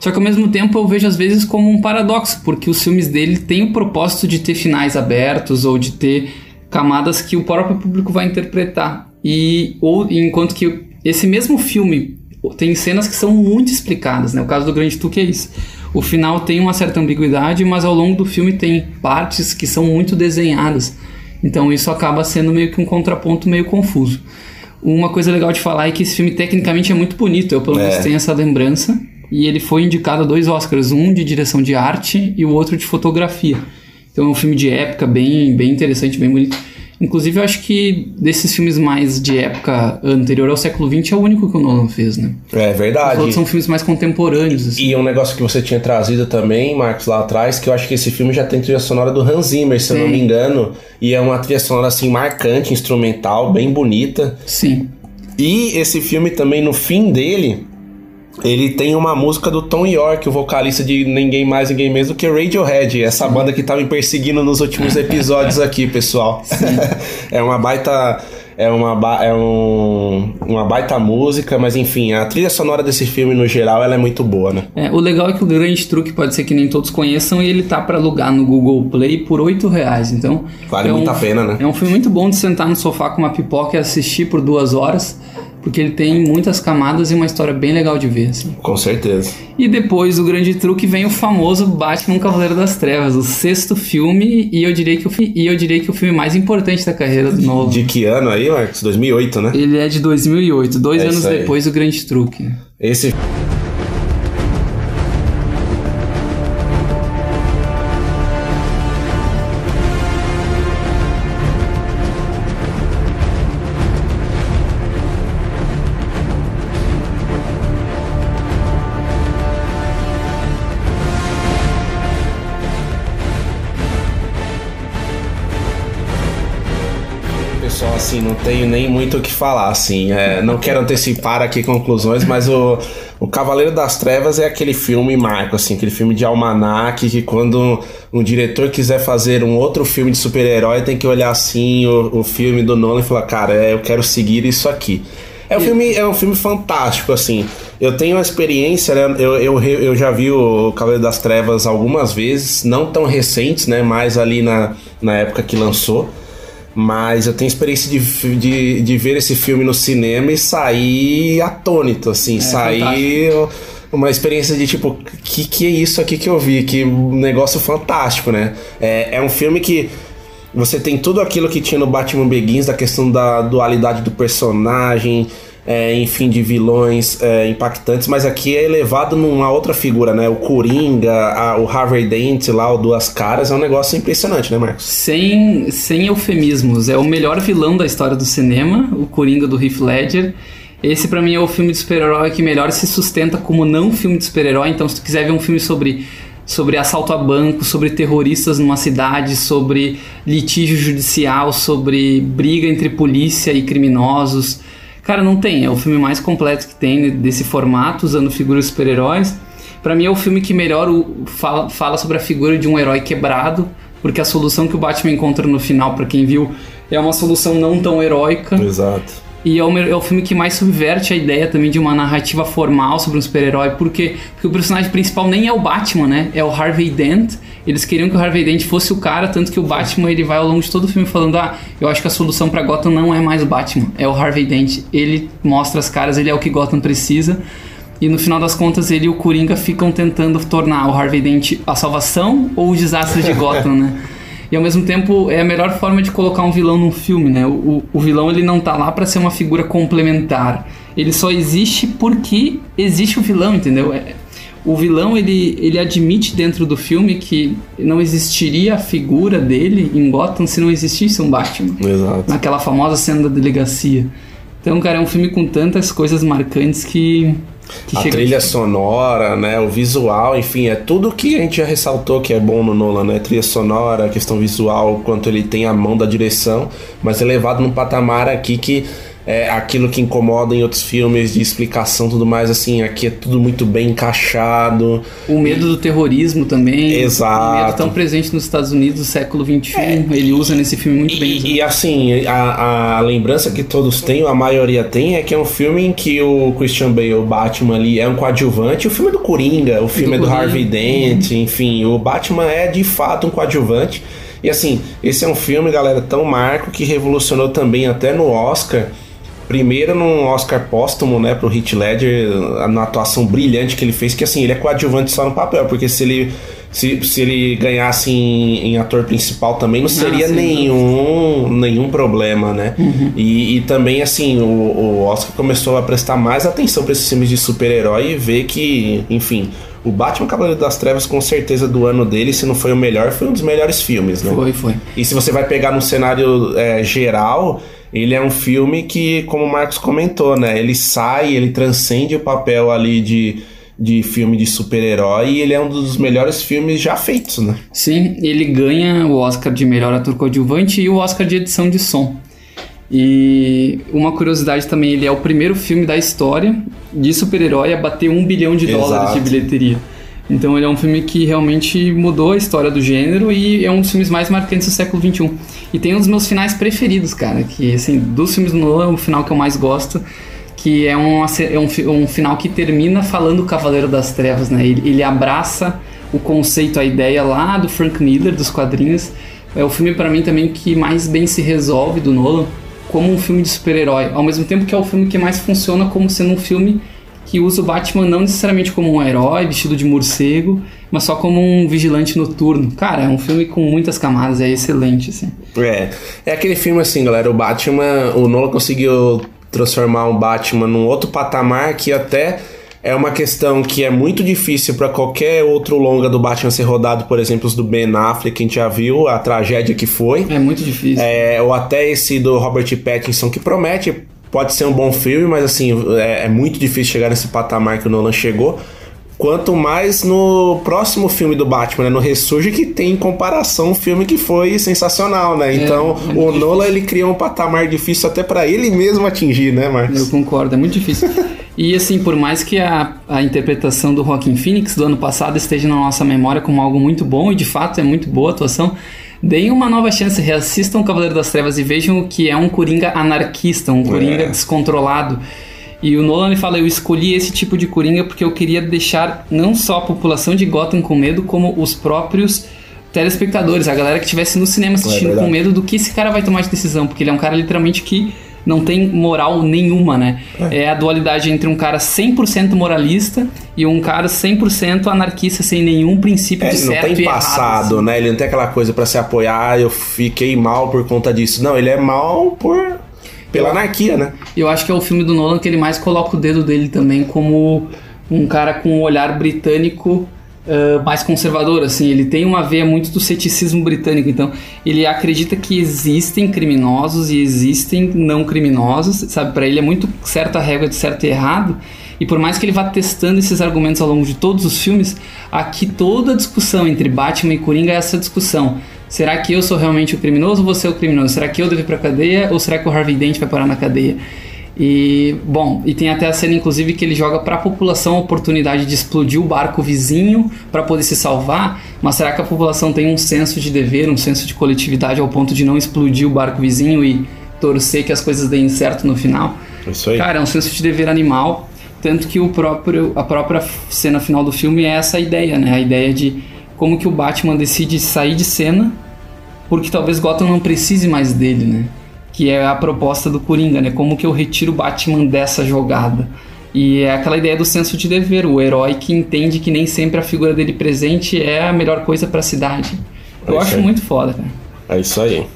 Só que ao mesmo tempo eu vejo às vezes como um paradoxo, porque os filmes dele têm o propósito de ter finais abertos ou de ter camadas que o próprio público vai interpretar. E ou enquanto que esse mesmo filme tem cenas que são muito explicadas, né? O caso do Grande Tuque é isso. O final tem uma certa ambiguidade, mas ao longo do filme tem partes que são muito desenhadas. Então isso acaba sendo meio que um contraponto meio confuso. Uma coisa legal de falar é que esse filme tecnicamente é muito bonito, eu pelo menos é. tenho essa lembrança. E ele foi indicado a dois Oscars, um de direção de arte e o outro de fotografia. Então é um filme de época bem, bem interessante, bem bonito. Inclusive, eu acho que desses filmes mais de época anterior ao século XX é o único que o Nolan fez, né? É verdade. Os outros são filmes mais contemporâneos. Assim. E um negócio que você tinha trazido também, Marcos, lá atrás, que eu acho que esse filme já tem trilha sonora do Hans Zimmer, se Sim. eu não me engano. E é uma trilha sonora assim marcante, instrumental, bem bonita. Sim. E esse filme também, no fim dele, ele tem uma música do Tom York, o vocalista de ninguém mais, ninguém menos do que Radiohead, essa banda que tá me perseguindo nos últimos episódios aqui, pessoal. é uma baita é uma, é um, uma baita música, mas enfim, a trilha sonora desse filme no geral ela é muito boa, né? É, o legal é que o grande truque pode ser que nem todos conheçam e ele tá para alugar no Google Play por 8 reais, então... Vale é muito um, a pena, né? É um filme muito bom de sentar no sofá com uma pipoca e assistir por duas horas porque ele tem muitas camadas e uma história bem legal de ver. Assim. Com certeza. E depois do grande truque vem o famoso Batman Cavaleiro das Trevas, o sexto filme e eu diria que o, e eu diria que o filme mais importante da carreira do Nolan. De que ano aí, Marcos? 2008, né? Ele é de 2008, dois é anos depois do grande truque. Esse tenho nem muito o que falar, assim. É, não quero antecipar aqui conclusões, mas o, o Cavaleiro das Trevas é aquele filme marco, assim, aquele filme de almanac que quando um diretor quiser fazer um outro filme de super-herói tem que olhar assim o, o filme do Nolan e falar, cara, é, eu quero seguir isso aqui. É um, filme, é um filme fantástico, assim. Eu tenho uma experiência, né? Eu, eu, eu já vi o Cavaleiro das Trevas algumas vezes, não tão recentes, né? Mais ali na, na época que lançou. Mas eu tenho experiência de, de, de ver esse filme no cinema e sair atônito, assim, é, sair fantástico. uma experiência de tipo, que que é isso aqui que eu vi? Que negócio fantástico, né? É, é um filme que você tem tudo aquilo que tinha no Batman Begins, da questão da dualidade do personagem, é, enfim, de vilões é, impactantes, mas aqui é elevado numa outra figura, né? O Coringa, a, o Harvey Dent lá, o Duas Caras, é um negócio impressionante, né, Marcos? Sem, sem eufemismos, é o melhor vilão da história do cinema, o Coringa do Heath Ledger. Esse para mim é o filme de super-herói que melhor se sustenta como não filme de super-herói. Então, se tu quiser ver um filme sobre sobre assalto a banco, sobre terroristas numa cidade, sobre litígio judicial, sobre briga entre polícia e criminosos, Cara, não tem. É o filme mais completo que tem desse formato, usando figuras super-heróis. Para mim é o filme que melhor fala, fala sobre a figura de um herói quebrado, porque a solução que o Batman encontra no final, para quem viu, é uma solução não tão heróica. Exato. E é o, é o, filme que mais subverte a ideia também de uma narrativa formal sobre um super-herói, porque, porque o personagem principal nem é o Batman, né? É o Harvey Dent. Eles queriam que o Harvey Dent fosse o cara, tanto que o Batman ele vai ao longo de todo o filme falando: Ah, eu acho que a solução para Gotham não é mais o Batman, é o Harvey Dent. Ele mostra as caras, ele é o que Gotham precisa. E no final das contas, ele e o Coringa ficam tentando tornar o Harvey Dent a salvação ou o desastre de Gotham, né? E ao mesmo tempo é a melhor forma de colocar um vilão num filme, né? O, o vilão ele não tá lá para ser uma figura complementar. Ele só existe porque existe o vilão, entendeu? É, o vilão ele, ele admite dentro do filme que não existiria a figura dele em Gotham se não existisse um Batman. Exato. Naquela famosa cena da delegacia. Então, cara, é um filme com tantas coisas marcantes que a trilha sonora, né, o visual, enfim, é tudo que a gente já ressaltou que é bom no Nolan, né? Trilha sonora, questão visual, quanto ele tem a mão da direção, mas elevado num patamar aqui que é, aquilo que incomoda em outros filmes de explicação tudo mais, assim, aqui é tudo muito bem encaixado. O medo do terrorismo também. Exato. O medo tão presente nos Estados Unidos do século XXI, é. ele usa nesse filme muito e, bem. E assim, a, a, lembrança que todos têm, a maioria tem, é que é um filme em que o Christian Bale, o Batman ali, é um coadjuvante. O filme é do Coringa, o filme do é do Coringa. Harvey Dent, uhum. enfim, o Batman é de fato um coadjuvante. E assim, esse é um filme, galera, tão marco que revolucionou também até no Oscar Primeiro num Oscar póstumo, né, pro Heath Ledger, na atuação brilhante que ele fez, que assim, ele é coadjuvante só no papel, porque se ele se, se ele ganhasse em, em ator principal também não seria ah, nenhum, nenhum problema, né? Uhum. E, e, também, assim, o, o Oscar começou a prestar mais atenção para esses filmes de super-herói e ver que, enfim, o Batman Cavaleiro das Trevas, com certeza, do ano dele, se não foi o melhor, foi um dos melhores filmes, né? Foi, foi. E se você vai pegar no cenário é, geral, ele é um filme que, como o Marcos comentou, né? Ele sai, ele transcende o papel ali de, de filme de super-herói e ele é um dos melhores filmes já feitos, né? Sim, ele ganha o Oscar de melhor ator coadjuvante e o Oscar de edição de som. E uma curiosidade também, ele é o primeiro filme da história de super-herói a bater um bilhão de Exato. dólares de bilheteria. Então ele é um filme que realmente mudou a história do gênero e é um dos filmes mais marcantes do século XXI. E tem um dos meus finais preferidos, cara, que assim, dos filmes do Nolan é o final que eu mais gosto, que é um, é um, um final que termina falando o Cavaleiro das Trevas, né? Ele, ele abraça o conceito, a ideia lá do Frank Miller, dos quadrinhos. É o filme para mim também que mais bem se resolve do Nolan como um filme de super-herói, ao mesmo tempo que é o filme que mais funciona como sendo um filme que usa o Batman não necessariamente como um herói vestido de morcego, mas só como um vigilante noturno. Cara, é um filme com muitas camadas, é excelente, assim. É, é aquele filme assim, galera, o Batman, o Nolan conseguiu transformar o Batman num outro patamar que até é uma questão que é muito difícil para qualquer outro longa do Batman ser rodado, por exemplo, os do Ben Affleck, que a gente já viu, a tragédia que foi. É muito difícil. É, ou até esse do Robert Pattinson, que promete pode ser um bom filme, mas assim, é, é, muito difícil chegar nesse patamar que o Nolan chegou. Quanto mais no próximo filme do Batman, né, no Ressurge, que tem em comparação um filme que foi sensacional, né? É, então, é o Nolan ele criou um patamar difícil até para ele mesmo atingir, né, Marcos? Eu concordo, é muito difícil. e assim, por mais que a, a interpretação do Joaquin Phoenix do ano passado esteja na nossa memória como algo muito bom, e de fato é muito boa a atuação, Deem uma nova chance, reassistam o Cavaleiro das Trevas e vejam o que é um Coringa anarquista, um Coringa é. descontrolado. E o Nolan ele fala: Eu escolhi esse tipo de Coringa porque eu queria deixar não só a população de Gotham com medo, como os próprios telespectadores, a galera que estivesse no cinema assistindo é com medo do que esse cara vai tomar de decisão, porque ele é um cara literalmente que não tem moral nenhuma, né? É, é a dualidade entre um cara 100% moralista e um cara 100% anarquista sem nenhum princípio é, de certo não tem passado, errado, assim. né? Ele não tem aquela coisa para se apoiar, eu fiquei mal por conta disso. Não, ele é mal por pela anarquia, né? Eu acho que é o filme do Nolan que ele mais coloca o dedo dele também como um cara com um olhar britânico uh, mais conservador, assim. Ele tem uma veia muito do ceticismo britânico, então ele acredita que existem criminosos e existem não criminosos, sabe? Para ele é muito certa a regra de certo e errado. E por mais que ele vá testando esses argumentos ao longo de todos os filmes, aqui toda a discussão entre Batman e Coringa é essa discussão. Será que eu sou realmente o criminoso ou você é o criminoso? Será que eu devo ir pra cadeia ou será que o Harvey Dent vai parar na cadeia? E, bom, e tem até a cena, inclusive, que ele joga para a população a oportunidade de explodir o barco vizinho para poder se salvar. Mas será que a população tem um senso de dever, um senso de coletividade ao ponto de não explodir o barco vizinho e torcer que as coisas deem certo no final? Isso aí. Cara, é um senso de dever animal. Tanto que o próprio, a própria cena final do filme é essa ideia, né? A ideia de como que o Batman decide sair de cena porque talvez Gotham não precise mais dele, né? Que é a proposta do Coringa, né? Como que eu retiro o Batman dessa jogada? E é aquela ideia do senso de dever, o herói que entende que nem sempre a figura dele presente é a melhor coisa para a cidade. Eu É acho muito foda, cara. É isso aí.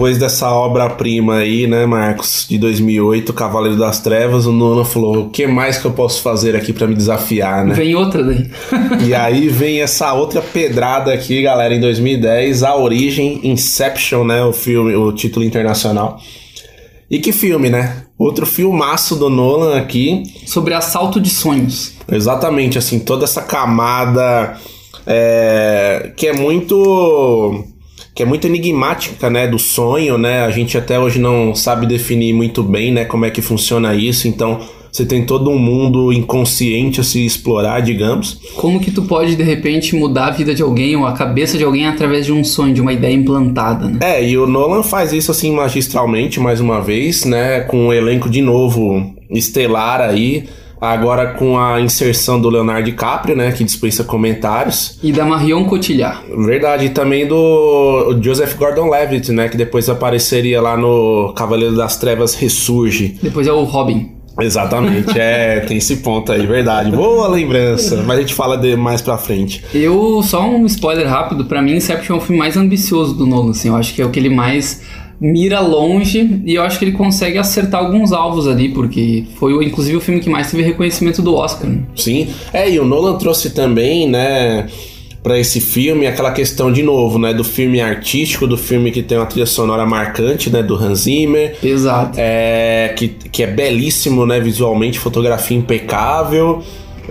Depois dessa obra-prima aí, né, Marcos, de 2008, Cavaleiro das Trevas, o Nolan falou: o que mais que eu posso fazer aqui pra me desafiar, né? Vem outra daí. E aí vem essa outra pedrada aqui, galera, em 2010, A Origem, Inception, né, o filme, o título internacional. E que filme, né? Outro filmaço do Nolan aqui. Sobre assalto de sonhos. Exatamente, assim, toda essa camada é, que é muito que é muito enigmática, né, do sonho, né? A gente até hoje não sabe definir muito bem, né, como é que funciona isso. Então, você tem todo um mundo inconsciente a se explorar, digamos. Como que tu pode, de repente, mudar a vida de alguém ou a cabeça de alguém através de um sonho, de uma ideia implantada, né? É, e o Nolan faz isso assim magistralmente, mais uma vez, né? Com um elenco de novo estelar aí. Agora com a inserção do Leonardo DiCaprio, né? Que dispensa comentários. E da Marion Cotillard. Verdade, e também do Joseph Gordon-Levitt, né? Que depois apareceria lá no Cavaleiro das Trevas Ressurge. Depois é o Robin. Exatamente, é, tem esse ponto aí, verdade. Boa lembrança, mas a gente fala de mais pra frente. Eu, só um spoiler rápido, pra mim Inception é o filme mais ambicioso do Nolan, assim, eu acho que é o que ele mais mira longe e eu acho que ele consegue acertar alguns alvos ali, porque foi inclusive o filme que mais teve reconhecimento do Oscar. né? Sim, é, e o Nolan trouxe também, né, pra esse filme aquela questão de novo, né, do filme artístico, do filme que tem uma trilha sonora marcante, né, do Hans Zimmer. Exato. É, que, que é belíssimo, né, visualmente, fotografia impecável.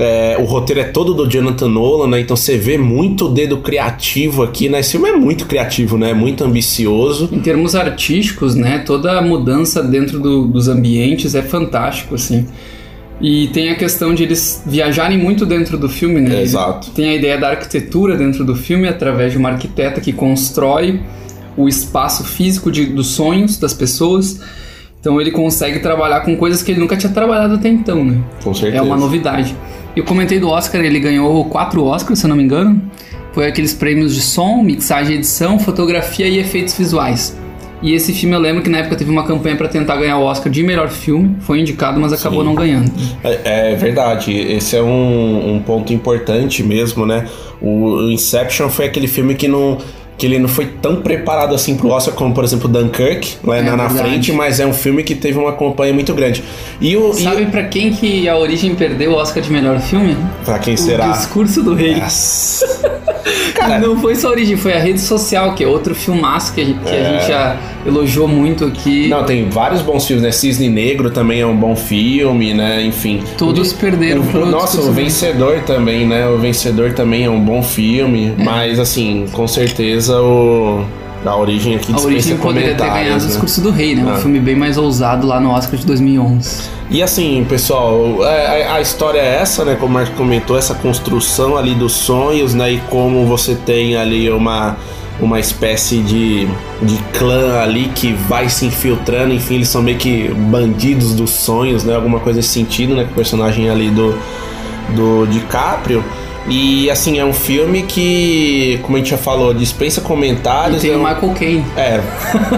É, o roteiro é todo do Jonathan Nolan, né? Então você vê muito dedo criativo aqui, né? Esse filme é muito criativo, né? Muito ambicioso. Em termos artísticos, né, toda a mudança dentro do- dos ambientes é fantástico, assim. E tem a questão de eles viajarem muito dentro do filme, né? É, exato. Tem a ideia da arquitetura dentro do filme através de uma arquiteta que constrói o espaço físico de- dos sonhos das pessoas. Então ele consegue trabalhar com coisas que ele nunca tinha trabalhado até então, né? Com certeza. É uma novidade. Eu comentei do Oscar, ele ganhou quatro Oscars, se eu não me engano. Foi aqueles prêmios de som, mixagem, edição, fotografia e efeitos visuais. E esse filme eu lembro que na época teve uma campanha pra tentar ganhar o Oscar de melhor filme. Foi indicado, mas acabou Sim. não ganhando. É, é verdade, esse é um, um ponto importante mesmo, né? O Inception foi aquele filme que não. Que ele não foi tão preparado assim pro Oscar como, por exemplo, Dunkirk, lá É na, na frente, mas é um filme que teve uma campanha muito grande. E o. e- Sabe pra quem que a origem perdeu o Oscar de melhor filme? pra quem O será? Discurso do Rei. Nossa. Cara, Não foi só a origem, foi a rede social, que é outro filmaço que a gente, que a gente já elogiou muito aqui. Não, tem vários bons filmes, né? Cisne Negro também é um bom filme, né? Enfim. Todos perderam O- Nossa, o. Vencedor também, né? O Vencedor também é um bom filme, mas assim, com certeza o a origem aqui A origem poderia ter ganhado o né? Discurso do Rei, né? Um Ah. filme bem mais ousado lá no Oscar de 2011. E assim, pessoal, é, a, a história é essa, né? Como o Marco comentou, essa construção ali dos sonhos, né? E como você tem ali uma, uma espécie de, de clã ali que vai se infiltrando, enfim, eles são meio que bandidos dos sonhos, né? Alguma coisa nesse sentido, né? Com o personagem ali do, do DiCaprio. E assim, é um filme que, como a gente já falou, dispensa E comentários. tem é o um- Michael Caine. É,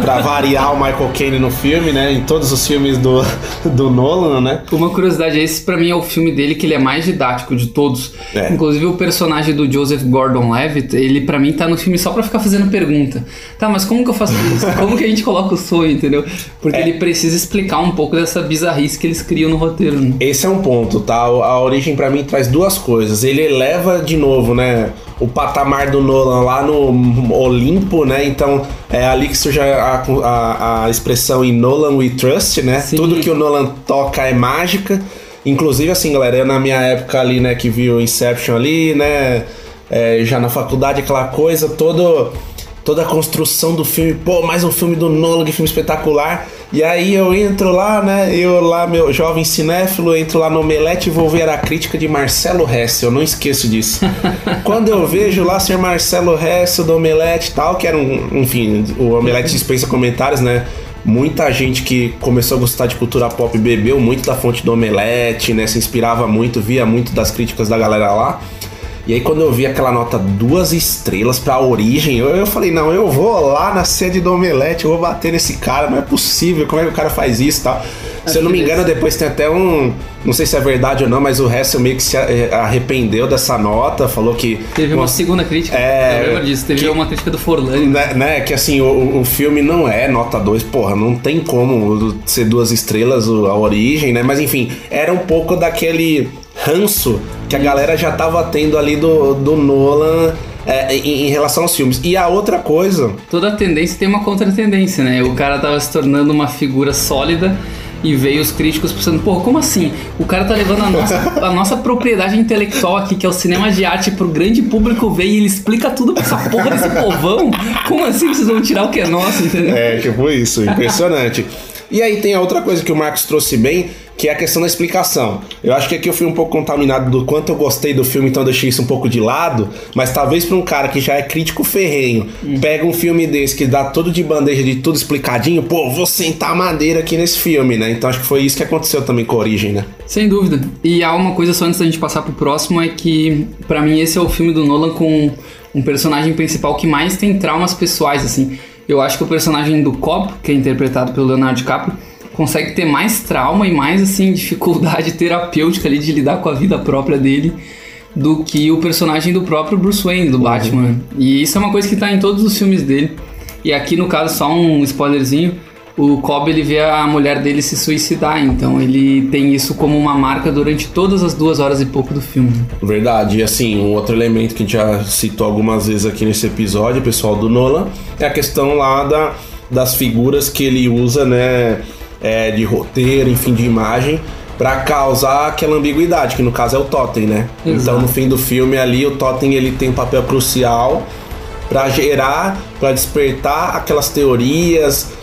pra variar o Michael Caine no filme, né? Em todos os filmes do, do Nolan, né? Uma curiosidade, esse pra mim é o filme dele que ele é mais didático de todos. É. Inclusive o personagem do Joseph Gordon-Levitt, ele pra mim tá no filme só pra ficar fazendo pergunta. Tá, mas como que eu faço isso? Como que a gente coloca o sonho, entendeu? Porque É. ele precisa explicar um pouco dessa bizarrice que eles criam no roteiro. Né? Esse é um ponto, tá? A origem pra mim traz duas coisas. Ele eleva de novo, né? O patamar do Nolan lá no Olimpo, né? Então é ali que surge a, a, a expressão em Nolan We Trust, né? Sim. Tudo que o Nolan toca é mágica. Inclusive, assim, galera, eu na minha época ali, né, que viu Inception ali, né? é, já na faculdade, aquela coisa, todo, toda a construção do filme, pô, mais um filme do Nolan, que filme espetacular. E aí eu entro lá, né? Eu lá, meu jovem cinéfilo, entro lá no Omelete e vou ver a crítica de Marcelo Hess, eu não esqueço disso. Quando eu vejo lá ser Marcelo Hess do Omelete e tal, que era um, enfim, o Omelete dispensa comentários, né? Muita gente que começou a gostar de cultura pop bebeu muito da fonte do Omelete, né? Se inspirava muito, via muito das críticas da galera lá. E aí quando eu vi aquela nota duas estrelas pra origem, eu, eu falei, não, eu vou lá na sede do Omelete, eu vou bater nesse cara, não é possível, como é que o cara faz isso e tal. Se eu não me engano, depois tem até um. Não sei se é verdade ou não, mas o Hessel meio que se eh, arrependeu dessa nota, falou que. Teve uma Nossa, segunda crítica. É, eu lembro disso. Teve que- uma crítica do Forlani. né, né, que assim, o, o filme não é nota 2, porra, não tem como ser duas estrelas a origem, né? Mas enfim, era um pouco daquele ranço que a galera já tava tendo ali do, do Nolan é, em, em relação aos filmes. E a outra coisa, Toda tendência tem uma contratendência, né? O cara tava se tornando uma figura sólida e veio os críticos pensando, pô, como assim? O cara tá levando a nossa, a nossa propriedade intelectual aqui, que é o cinema de arte, pro grande público ver e ele explica tudo pra essa porra desse povão? Como assim vocês vão tirar o que é nosso, entendeu? É, tipo isso, impressionante. E aí tem a outra coisa que o Marcos trouxe bem, que é a questão da explicação. Eu acho que aqui eu fui um pouco contaminado do quanto eu gostei do filme, então eu deixei isso um pouco de lado, mas talvez pra um cara que já é crítico ferrenho, pega um filme desse que dá tudo de bandeja, de tudo explicadinho, pô, vou sentar a madeira aqui nesse filme, né? Então acho que foi isso que aconteceu também com a Origem, né? Sem dúvida. E há uma coisa só antes da gente passar pro próximo, é que pra mim esse é o filme do Nolan com um personagem principal que mais tem traumas pessoais, assim. Eu acho que o personagem do Cobb, que é interpretado pelo Leonardo DiCaprio, consegue ter mais trauma e mais, assim, dificuldade terapêutica ali de lidar com a vida própria dele do que o personagem do próprio Bruce Wayne, do Batman. E isso é uma coisa que tá em todos os filmes dele. E aqui, no caso, só um spoilerzinho, o Cobb ele vê a mulher dele se suicidar, então ele tem isso como uma marca durante todas as duas horas e pouco do filme. Verdade, e assim, um outro elemento que a gente já citou algumas vezes aqui nesse episódio, pessoal do Nolan, é a questão lá da, das figuras que ele usa, né, é, de roteiro, enfim, de imagem, pra causar aquela ambiguidade, que no caso é o Totem, né? Exato. Então no fim do filme ali, o Totem ele tem um papel crucial pra gerar, pra despertar aquelas teorias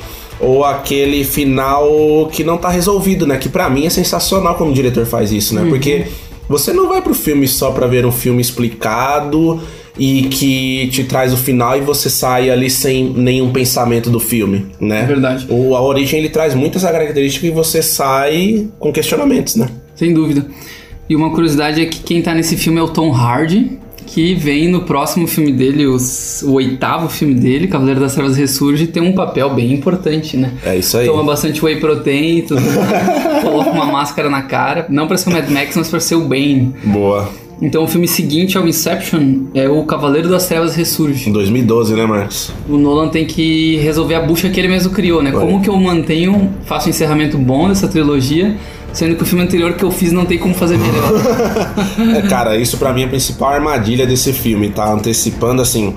ou aquele final que não tá resolvido, né? Que pra mim é sensacional como o diretor faz isso, né? Porque você não vai pro filme só pra ver um filme explicado e que te traz o final e você sai ali sem nenhum pensamento do filme, né? É verdade. O, a origem ele traz muitas características e você sai com questionamentos, né? Sem dúvida. E uma curiosidade é que quem tá nesse filme é o Tom Hardy, que vem no próximo filme dele, os- o oitavo filme dele, Cavaleiro das Trevas Ressurge, tem um papel bem importante, né? É isso aí. Toma bastante whey protein, tudo, coloca uma máscara na cara, não pra ser o Mad Max, mas pra ser o Bane. Boa. Então o filme seguinte ao Inception é o Cavaleiro das Trevas Ressurge. Em 2012, né, Marcos? O Nolan tem que resolver a bucha que ele mesmo criou, né? Como que eu mantenho, faço um encerramento bom dessa trilogia, sendo que o filme anterior que eu fiz não tem como fazer melhor. É, cara, isso pra mim é a principal armadilha desse filme, tá? Antecipando assim.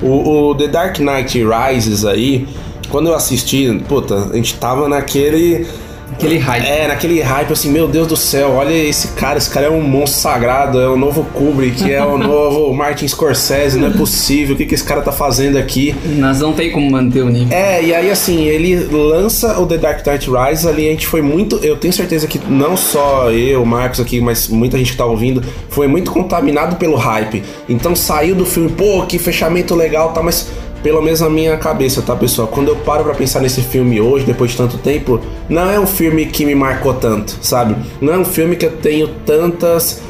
O, o The Dark Knight Rises aí, quando eu assisti, puta, a gente tava naquele. Aquele hype. É, naquele hype assim, meu Deus do céu, olha esse cara, esse cara é um monstro sagrado, é o novo Kubrick, é o novo Martin Scorsese, não é possível, o que, que esse cara tá fazendo aqui? Mas não tem como manter o nível. É, e aí assim, ele lança o The Dark Knight Rises ali, a gente foi muito. Eu tenho certeza que não só eu, Marcos aqui, mas muita gente que tá ouvindo, foi muito contaminado pelo hype. Então saiu do filme, pô, que fechamento legal, tá, mas. Pelo menos na minha cabeça, tá, pessoal? Quando eu paro pra pensar nesse filme hoje, depois de tanto tempo, não é um filme que me marcou tanto, sabe? Não é um filme que eu tenho tantas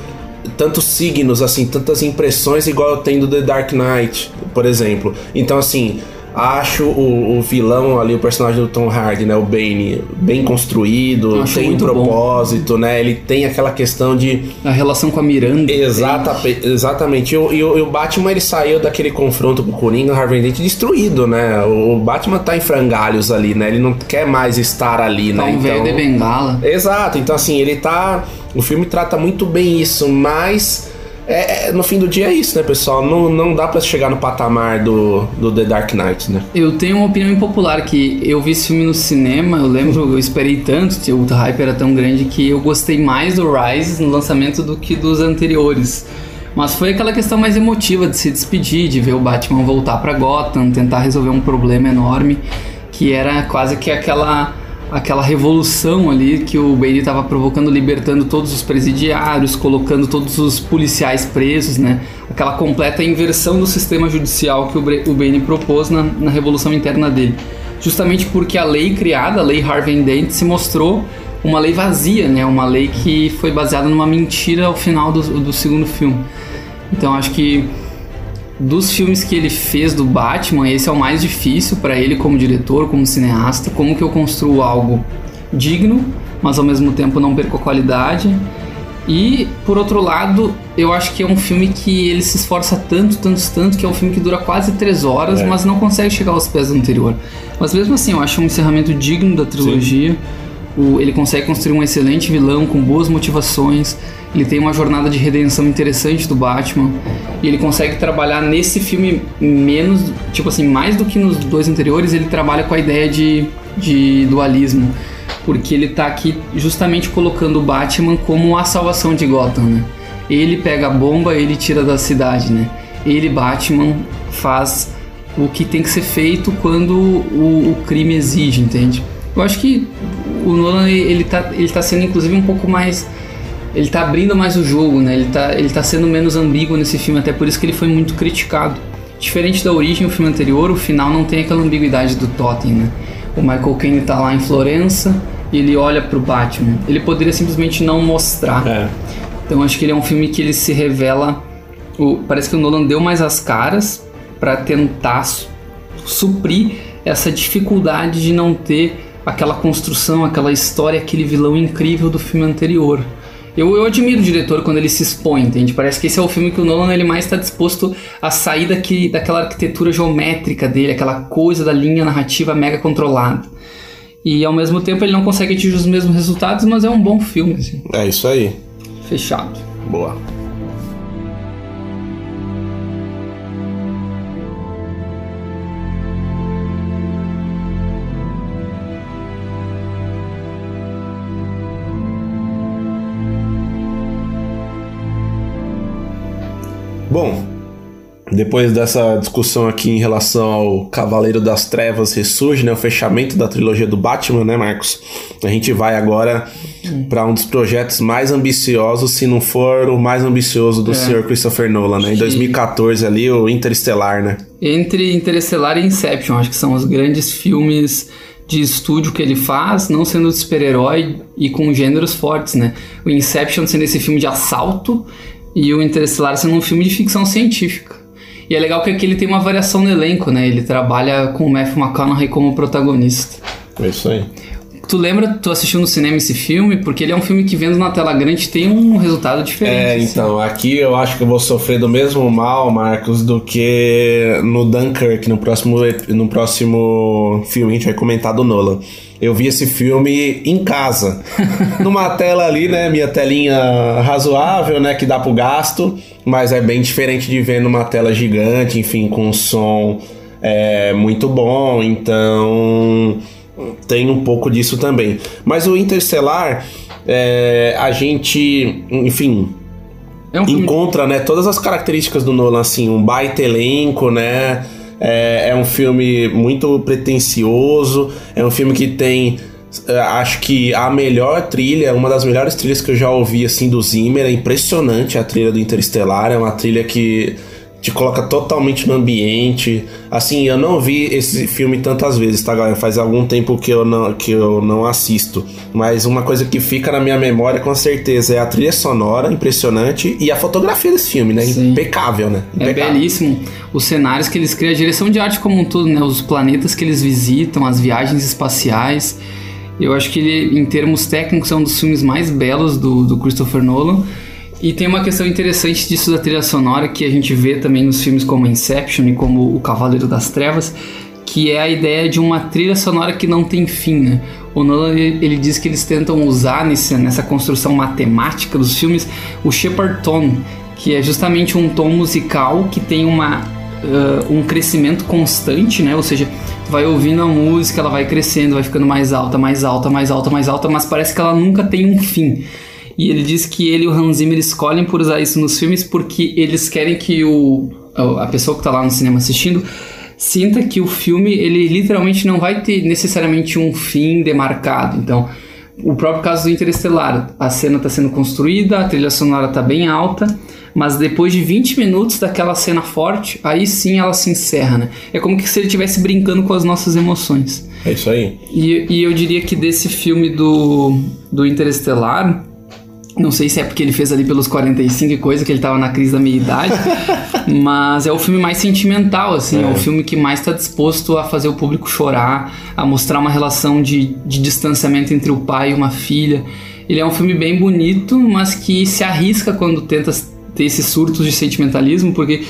tantos signos, assim, tantas impressões igual eu tenho do The Dark Knight, por exemplo. Então, assim, acho o, o vilão ali, o personagem do Tom Hardy, né, o Bane, bem construído, Acho tem um muito bom. propósito, né? Ele tem aquela questão de A relação com a Miranda. Exata, exatamente. E o, o- o Batman ele saiu daquele confronto com o Coringa, Harvey Dent destruído, né? O Batman tá em frangalhos ali, né? Ele não quer mais estar ali, Tá né? um velho de bengala. Exato, então assim, ele tá. O filme trata muito bem isso, mas. É- é- no fim do dia é isso, né, pessoal? Não, não dá pra chegar no patamar do, do The Dark Knight, né? Eu tenho uma opinião impopular que eu vi esse filme no cinema, eu lembro, eu esperei tanto, o hype era tão grande que eu gostei mais do Rise no lançamento do que dos anteriores. Mas foi aquela questão mais emotiva de se despedir, de ver o Batman voltar pra Gotham, tentar resolver um problema enorme, que era quase que aquela aquela revolução ali que o Bane estava provocando, libertando todos os presidiários, colocando todos os policiais presos, né? Aquela completa inversão do sistema judicial que o Bane propôs na, na revolução interna dele. Justamente porque a lei criada, a lei Harvey Dent, se mostrou uma lei vazia, né? Uma lei que foi baseada numa mentira ao final do, do segundo filme. Então acho que dos filmes que ele fez do Batman, esse é o mais difícil para ele como diretor, como cineasta, como que eu construo algo digno, mas ao mesmo tempo não perco a qualidade. E por outro lado, eu acho que é um filme que ele se esforça tanto, tanto, tanto, que é um filme que dura quase três horas, É. mas não consegue chegar aos pés do anterior. Mas mesmo assim, eu acho um encerramento digno da trilogia. O- ele consegue construir um excelente vilão com boas motivações. Ele tem uma jornada de redenção interessante do Batman. E ele consegue trabalhar nesse filme menos, tipo assim, mais do que nos dois anteriores, ele trabalha com a ideia de, de dualismo. Porque ele tá aqui justamente colocando o Batman como a salvação de Gotham, né? Ele pega a bomba, ele tira da cidade, né? Ele, Batman, faz o que tem que ser feito quando o, o crime exige, entende? Eu acho que o Nolan, ele tá, ele tá sendo inclusive um pouco mais... Ele tá abrindo mais o jogo, né? Ele tá, ele tá sendo menos ambíguo nesse filme, até por isso que ele foi muito criticado. Diferente da origem, o filme anterior, o final não tem aquela ambiguidade do Totem, né? O Michael Caine tá lá em Florença e ele olha pro Batman. Ele poderia simplesmente não mostrar. É. Então acho que ele é um filme que ele se revela. o- parece que o Nolan deu mais as caras para tentar su- suprir essa dificuldade de não ter aquela construção, aquela história, aquele vilão incrível do filme anterior. Eu, eu admiro o diretor quando ele se expõe, entende? Parece que esse é o filme que o Nolan ele mais está disposto a sair daqui, daquela arquitetura geométrica dele, aquela coisa da linha narrativa mega controlada. E ao mesmo tempo ele não consegue atingir os mesmos resultados, mas é um bom filme, assim. É isso aí. Fechado. Boa. Bom, depois dessa discussão aqui em relação ao Cavaleiro das Trevas Ressurge, né, o fechamento da trilogia do Batman, né, Marcos? A gente vai agora para um dos projetos mais ambiciosos, se não for o mais ambicioso do Sr. Christopher Nolan, né? Em Que- 2014 ali, o Interestelar, né? Entre Interestelar e Inception, acho que são os grandes filmes de estúdio que ele faz, não sendo super-herói e com gêneros fortes, né? O Inception sendo esse filme de assalto e o Interestelar sendo um filme de ficção científica. E é legal que aqui ele tem uma variação no elenco, né? Ele trabalha com o Matthew McConaughey como protagonista. É isso aí. Tu lembra, tu assistiu no cinema esse filme? Porque ele é um filme que vendo na tela grande tem um resultado diferente. É, assim. então, aqui eu acho que eu vou sofrer do mesmo mal, Marcos, do que no Dunkirk, no próximo, no próximo filme, a gente vai comentar do Nolan. Eu vi esse filme em casa, numa tela ali, né, minha telinha razoável, né, que dá pro gasto, mas é bem diferente de ver numa tela gigante, enfim, com um som é, muito bom, então tem um pouco disso também. Mas o Interstellar, é, a gente, enfim, É um encontra, né, todas as características do Nolan, assim, um baita elenco, né, é, é um filme muito pretencioso, é um filme que tem, é, acho que a melhor trilha, uma das melhores trilhas que eu já ouvi, assim, do Zimmer, é impressionante a trilha do Interestelar, é uma trilha que te coloca totalmente no ambiente. Assim, eu não vi esse filme tantas vezes, tá, galera? Faz algum tempo que eu não, que eu não assisto. Mas uma coisa que fica na minha memória com certeza é a trilha sonora, impressionante, e a fotografia desse filme, né? Sim. Impecável, né? É Impecável. belíssimo. Os cenários que eles criam, a direção de arte como um todo, né? Os planetas que eles visitam, as viagens espaciais. Eu acho que ele, em termos técnicos, é um dos filmes mais belos do, do Christopher Nolan. E tem uma questão interessante disso da trilha sonora que a gente vê também nos filmes como Inception e como O Cavaleiro das Trevas, que é a ideia de uma trilha sonora que não tem fim, né? O Nolan ele, diz que eles tentam usar nesse, nessa construção matemática dos filmes o Shepard Tone, que é justamente um tom musical que tem uma, uh, um crescimento constante, né? Ou seja, vai ouvindo a música, ela vai crescendo, vai ficando mais alta, mais alta, mais alta, mais alta, mas parece que ela nunca tem um fim. E ele diz que ele e o Hans Zimmer escolhem por usar isso nos filmes porque eles querem que o, a pessoa que está lá no cinema assistindo sinta que o filme ele literalmente não vai ter necessariamente um fim demarcado. Então, o próprio caso do Interestelar, a cena está sendo construída, a trilha sonora está bem alta, mas depois de 20 minutos daquela cena forte, aí sim ela se encerra, né? É como que se ele estivesse brincando com as nossas emoções. É isso aí. E, e eu diria que desse filme do, do Interestelar, não sei se é porque ele fez ali pelos 45 e coisa, que ele tava na crise da meia-idade, mas é o filme mais sentimental, assim, é, É. o filme que mais está disposto a fazer o público chorar, a mostrar uma relação de, de distanciamento entre o pai e uma filha. Ele é um filme bem bonito, mas que se arrisca quando tenta ter esses surtos de sentimentalismo, porque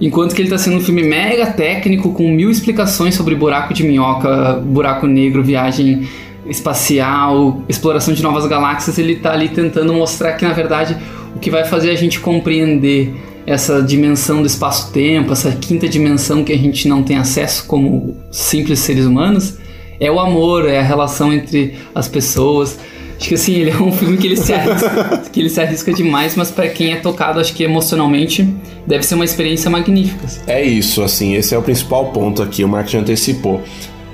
enquanto que ele está sendo um filme mega técnico, com mil explicações sobre buraco de minhoca, buraco negro, viagem espacial, exploração de novas galáxias, ele tá ali tentando mostrar que na verdade o que vai fazer a gente compreender essa dimensão do espaço-tempo, essa quinta dimensão que a gente não tem acesso como simples seres humanos, é o amor, é a relação entre as pessoas. Acho que assim, ele é um filme que ele se arrisca, que ele se arrisca demais, mas para quem é tocado, acho que emocionalmente deve ser uma experiência magnífica. É isso, assim, esse é o principal ponto aqui, o Mark já antecipou.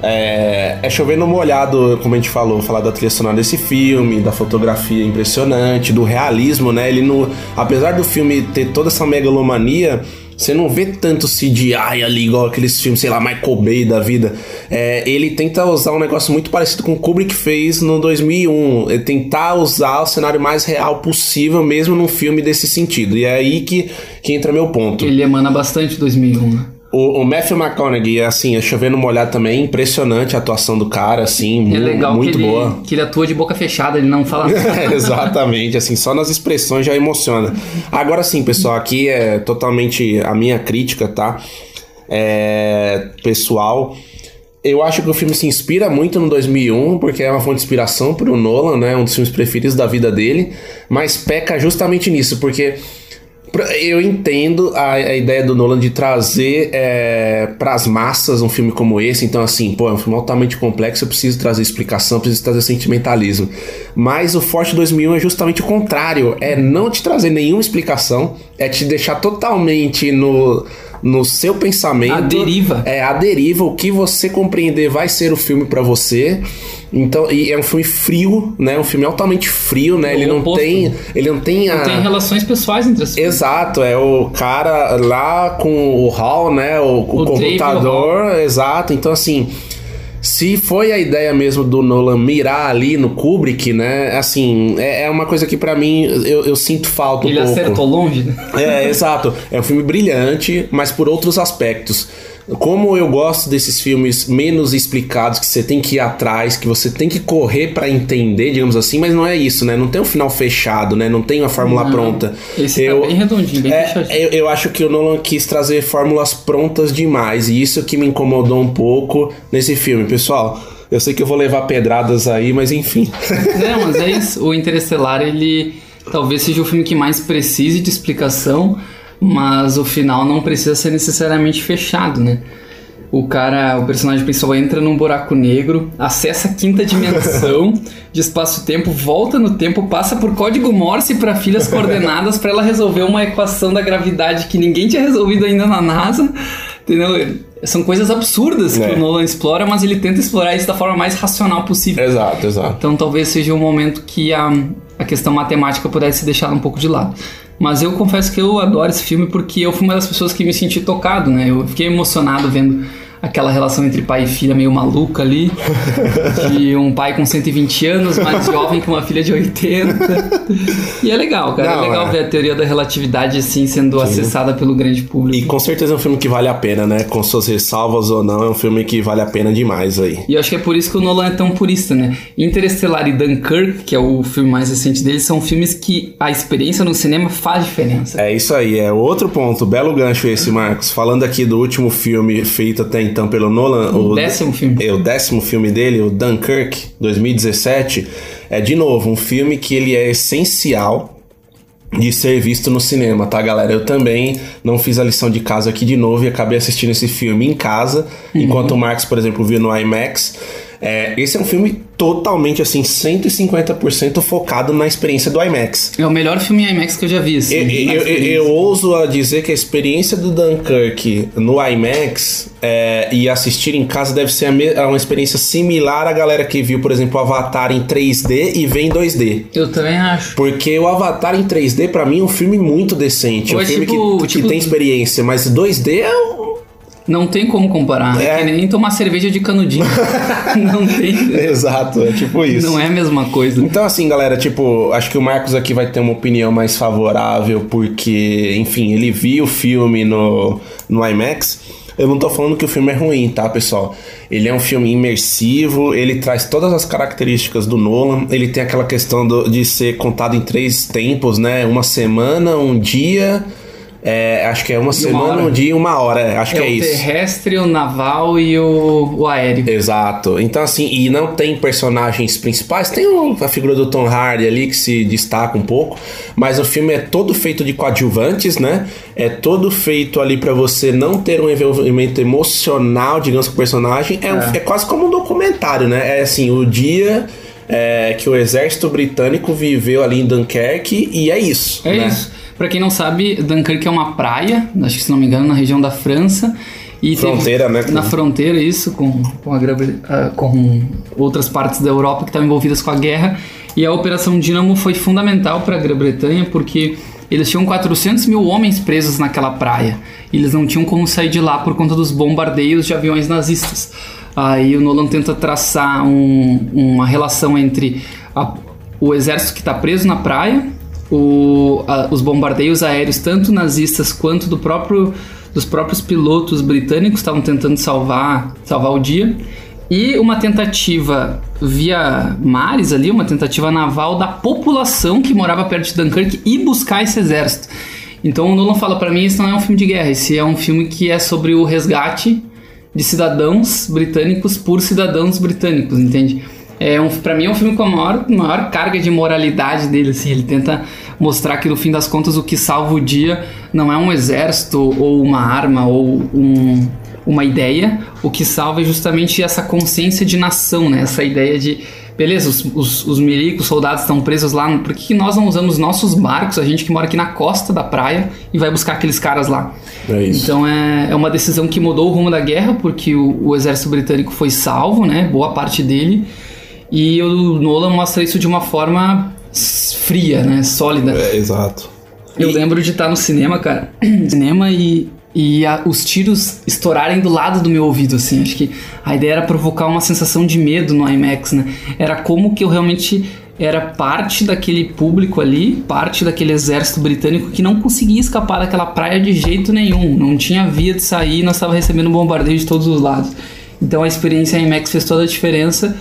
É, é chover no molhado, como a gente falou, falar da trilha sonora desse filme, da fotografia impressionante, do realismo, né? Ele não, apesar do filme ter toda essa megalomania, você não vê tanto CGI ali, igual aqueles filmes, sei lá, Michael Bay da vida. É, ele tenta usar um negócio muito parecido com o Kubrick fez no 2001. Ele tentar usar o cenário mais real possível, mesmo num filme desse sentido. E é aí que, que entra meu ponto. Ele emana bastante 2001, né? O, o Matthew McConaughey, assim, é chovendo molhado também, impressionante a atuação do cara, assim, É mu- legal muito que ele, boa. que ele atua de boca fechada, ele não fala nada. Exatamente, assim, só nas expressões já emociona. Agora sim, pessoal, aqui é totalmente a minha crítica, tá? É, pessoal, eu acho que o filme se inspira muito no 2001, porque é uma fonte de inspiração pro Nolan, né? Um dos filmes preferidos da vida dele, mas peca justamente nisso, porque eu entendo a, a ideia do Nolan de trazer é, para as massas um filme como esse. Então, assim, pô, é um filme altamente complexo. Eu preciso trazer explicação, preciso trazer sentimentalismo. Mas o Forte 2001 é justamente o contrário: é não te trazer nenhuma explicação, é te deixar totalmente no, no seu pensamento. A deriva. É a deriva. O que você compreender vai ser o filme pra você. Então, e é um filme frio, né? Um filme altamente frio, né? O Ele não tem, ele não tem a Tem relações pessoais entre as pessoas. Exato, é o cara lá com o hall, né? O, o O Dave computador, exato. Então, assim, se foi a ideia mesmo do Nolan mirar ali no Kubrick, né? Assim, é, é uma coisa que pra mim eu, eu sinto falta um Ele pouco. acertou longe, né? É, exato. É um filme brilhante, mas por outros aspectos. Como eu gosto desses filmes menos explicados, que você tem que ir atrás, que você tem que correr pra entender, digamos assim, mas não é isso, né? Não tem um final fechado, né? Não tem uma fórmula Não. pronta. Esse tá bem redondinho, bem é, fechadinho. eu, eu acho que o Nolan quis trazer fórmulas prontas demais, e isso que me incomodou um pouco nesse filme. Pessoal, eu sei que eu vou levar pedradas aí, mas enfim. Não, mas é isso. O Interestelar, ele talvez seja o filme que mais precise de explicação, mas o final não precisa ser necessariamente fechado, né? O cara, o personagem principal entra num buraco negro, acessa a quinta dimensão de espaço-tempo, volta no tempo, passa por código Morse para filhas coordenadas para ela resolver uma equação da gravidade que ninguém tinha resolvido ainda na NASA. Entendeu? São coisas absurdas que É. o Nolan explora, mas ele tenta explorar isso da forma mais racional possível. exato, exato. Então talvez seja um momento que a, a questão matemática pudesse ser deixada um pouco de lado. Mas eu confesso que eu adoro esse filme porque eu fui uma das pessoas que me senti tocado, né? Eu fiquei emocionado vendo aquela relação entre pai e filha meio maluca ali. de um pai com 120 anos, mais jovem que uma filha de 80. E é legal, cara. Não, é legal é. ver a teoria da relatividade assim sendo acessada pelo grande público. E com certeza é um filme que vale a pena, né? Com suas ressalvas ou não, é um filme que vale a pena demais aí. E eu acho que é por isso que o Nolan é tão purista, né? Interestelar e Dunkirk, que é o filme mais recente dele, são filmes que a experiência no cinema faz diferença. É isso aí, é outro ponto. Belo gancho esse, Marcos. Falando aqui do último filme feito até então pelo Nolan. O décimo filme. É o décimo filme dele, o Dunkirk, 2017. É, de novo, um filme que ele é essencial de ser visto no cinema, tá, galera? Eu também não fiz a lição de casa aqui de novo e acabei assistindo esse filme em casa, enquanto o Marcos, por exemplo, viu no IMAX. É, esse é um filme totalmente, assim, 150% focado na experiência do IMAX. É o melhor filme IMAX que eu já vi, assim. Eu, eu- eu- ouso a dizer que a experiência do Dunkirk no IMAX é, e assistir em casa deve ser me- uma experiência similar à galera que viu, por exemplo, o Avatar em 3D e vê em 2D. Eu também acho. Porque o Avatar em 3D, pra mim, é um filme muito decente. É Ou um é filme tipo- que, que tipo- tem experiência, mas 2D é um. Não tem como comparar. É, É. nem tomar cerveja de canudinho. não tem. Exato, é tipo isso. Não é a mesma coisa. Então, assim, galera, tipo, acho que o Marcos aqui vai ter uma opinião mais favorável, porque, enfim, ele viu o filme no, no IMAX. Eu não tô falando que o filme é ruim, tá, pessoal? Ele é um filme imersivo, ele traz todas as características do Nolan, ele tem aquela questão do- de ser contado em três tempos, né? Uma semana, um dia. É, acho que é uma semana, hora. um dia e uma hora. é, Acho É, que é o isso. terrestre, o naval e o, o aéreo. Exato. Então, assim, e não tem personagens principais. Tem o- a figura do Tom Hardy ali que se destaca um pouco, mas o filme é todo feito de coadjuvantes, né? É todo feito ali pra você não ter um envolvimento emocional, digamos, com o personagem. É, um- é quase como um documentário, né? É assim, o dia. é, que o exército britânico viveu ali em Dunkerque e é isso. É né? isso. Pra quem não sabe, Dunkirk é uma praia, acho que se não me engano, na região da França. E teve- Fronteira, né, com- Na fronteira, isso, com, com, a ah, com outras partes da Europa que estavam envolvidas com a guerra. E a Operação Dínamo foi fundamental para a Grã-Bretanha porque eles tinham 400 mil homens presos naquela praia. E eles não tinham como sair de lá por conta dos bombardeios de aviões nazistas. Aí o Nolan tenta traçar um- uma relação entre a- o exército que está preso na praia o- a- os bombardeios aéreos, tanto nazistas quanto do próprio, dos próprios pilotos britânicos, estavam tentando salvar, salvar o dia. E uma tentativa via mares ali, uma tentativa naval da população que morava perto de Dunkirk e buscar esse exército. Então o Nolan fala pra mim, isso não é um filme de guerra, esse é um filme que é sobre o resgate de cidadãos britânicos por cidadãos britânicos, entende? É um, para mim é um filme com a maior, maior carga de moralidade dele, assim, ele tenta mostrar que no fim das contas o que salva o dia não é um exército ou uma arma ou um, uma ideia, o que salva é justamente essa consciência de nação, né? Essa ideia de beleza, os, os, os milicos, os soldados estão presos lá, por que, que nós não usamos nossos barcos, a gente que mora aqui na costa da praia e vai buscar aqueles caras lá? É isso. Então é, é uma decisão que mudou o rumo da guerra, porque o, o exército britânico foi salvo, né? Boa parte dele. E o Nolan mostra isso de uma forma fria, né? Sólida. É, exato. Eu lembro de estar no cinema, cara. cinema e, e a- os tiros estourarem do lado do meu ouvido, assim. Acho que a ideia era provocar uma sensação de medo no IMAX, né? Era como que eu realmente era parte daquele público ali, parte daquele exército britânico que não conseguia escapar daquela praia de jeito nenhum. Não tinha via de sair, nós estávamos recebendo bombardeio de todos os lados. Então a experiência IMAX fez toda a diferença.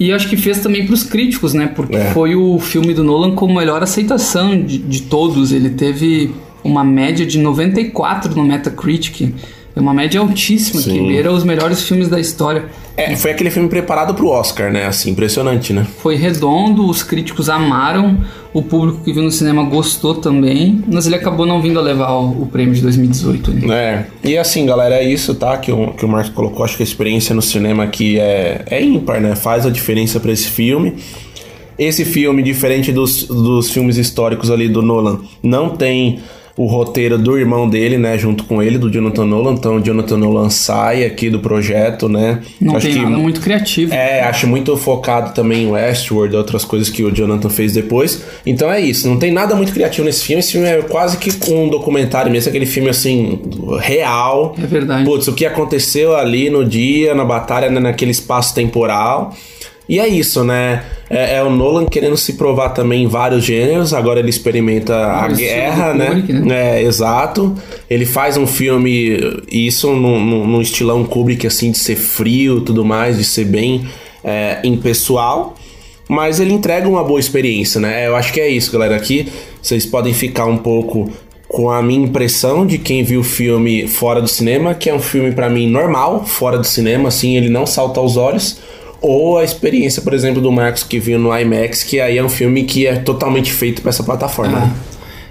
E acho que fez também para os críticos, né? Porque É. foi o filme do Nolan com melhor aceitação de, de todos. Ele teve uma média de 94 no Metacritic. É uma média altíssima, que Sim. beira os melhores filmes da história. É, foi aquele filme preparado pro Oscar, né? Assim, impressionante, né? Foi redondo, os críticos amaram, o público que viu no cinema gostou também, mas ele acabou não vindo a levar o, o prêmio de 2018. né? É, e assim, galera, é isso, tá? Que o, que o Marcos colocou. Acho que a experiência no cinema aqui é, é ímpar, né? Faz a diferença pra esse filme. Esse filme, diferente dos, dos filmes históricos ali do Nolan, não tem o roteiro do irmão dele, né, junto com ele, do Jonathan Nolan. Então o Jonathan Nolan sai aqui do projeto, né? Não Acho tem que nada muito criativo. é, acho muito focado também em Westworld, outras coisas que o Jonathan fez depois. Então é isso, não tem nada muito criativo nesse filme. Esse filme é quase que um documentário mesmo, aquele filme assim, real. É verdade. Putz, o que aconteceu ali no dia, na batalha, né, naquele espaço temporal. E é isso, né? É, é o Nolan querendo se provar também em vários gêneros. Agora ele experimenta a guerra, né? Kubrick, né? É, exato. Ele faz um filme, isso num, num- num estilão Kubrick, assim, de ser frio e tudo mais, de ser bem é, impessoal. Mas ele entrega uma boa experiência, né? Eu acho que é isso, galera. Aqui vocês podem ficar um pouco com a minha impressão de quem viu o filme fora do cinema, que é um filme pra mim normal, fora do cinema, assim, ele não salta aos olhos. Ou a experiência, por exemplo, do Marcos que viu no IMAX, que aí é um filme que é totalmente feito pra essa plataforma. né? Ah.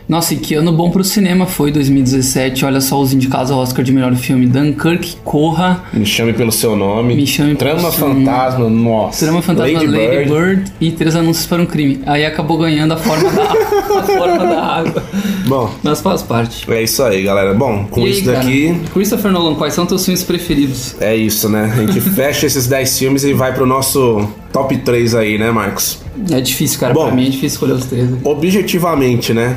Nossa, e que ano bom pro cinema foi 2017. Olha só os indicados ao Oscar de melhor filme: Dunkirk, Corra, Me chame pelo seu nome. Me chame pelo Trama seu nome. Fantasma, nossa. Trama Fantasma Lady, Lady, Bird. Bird. e Três Anúncios para um Crime. Aí acabou ganhando a forma da, a forma da água. Bom, Mas faz parte. é isso aí, galera. Bom, com e aí, isso cara, daqui, Christopher Nolan, quais são teus filmes preferidos? é isso, né? A gente fecha esses 10 filmes e vai pro nosso top 3 aí, né, Marcos? É difícil, cara. Bom. pra mim é difícil escolher os três. Objetivamente, né?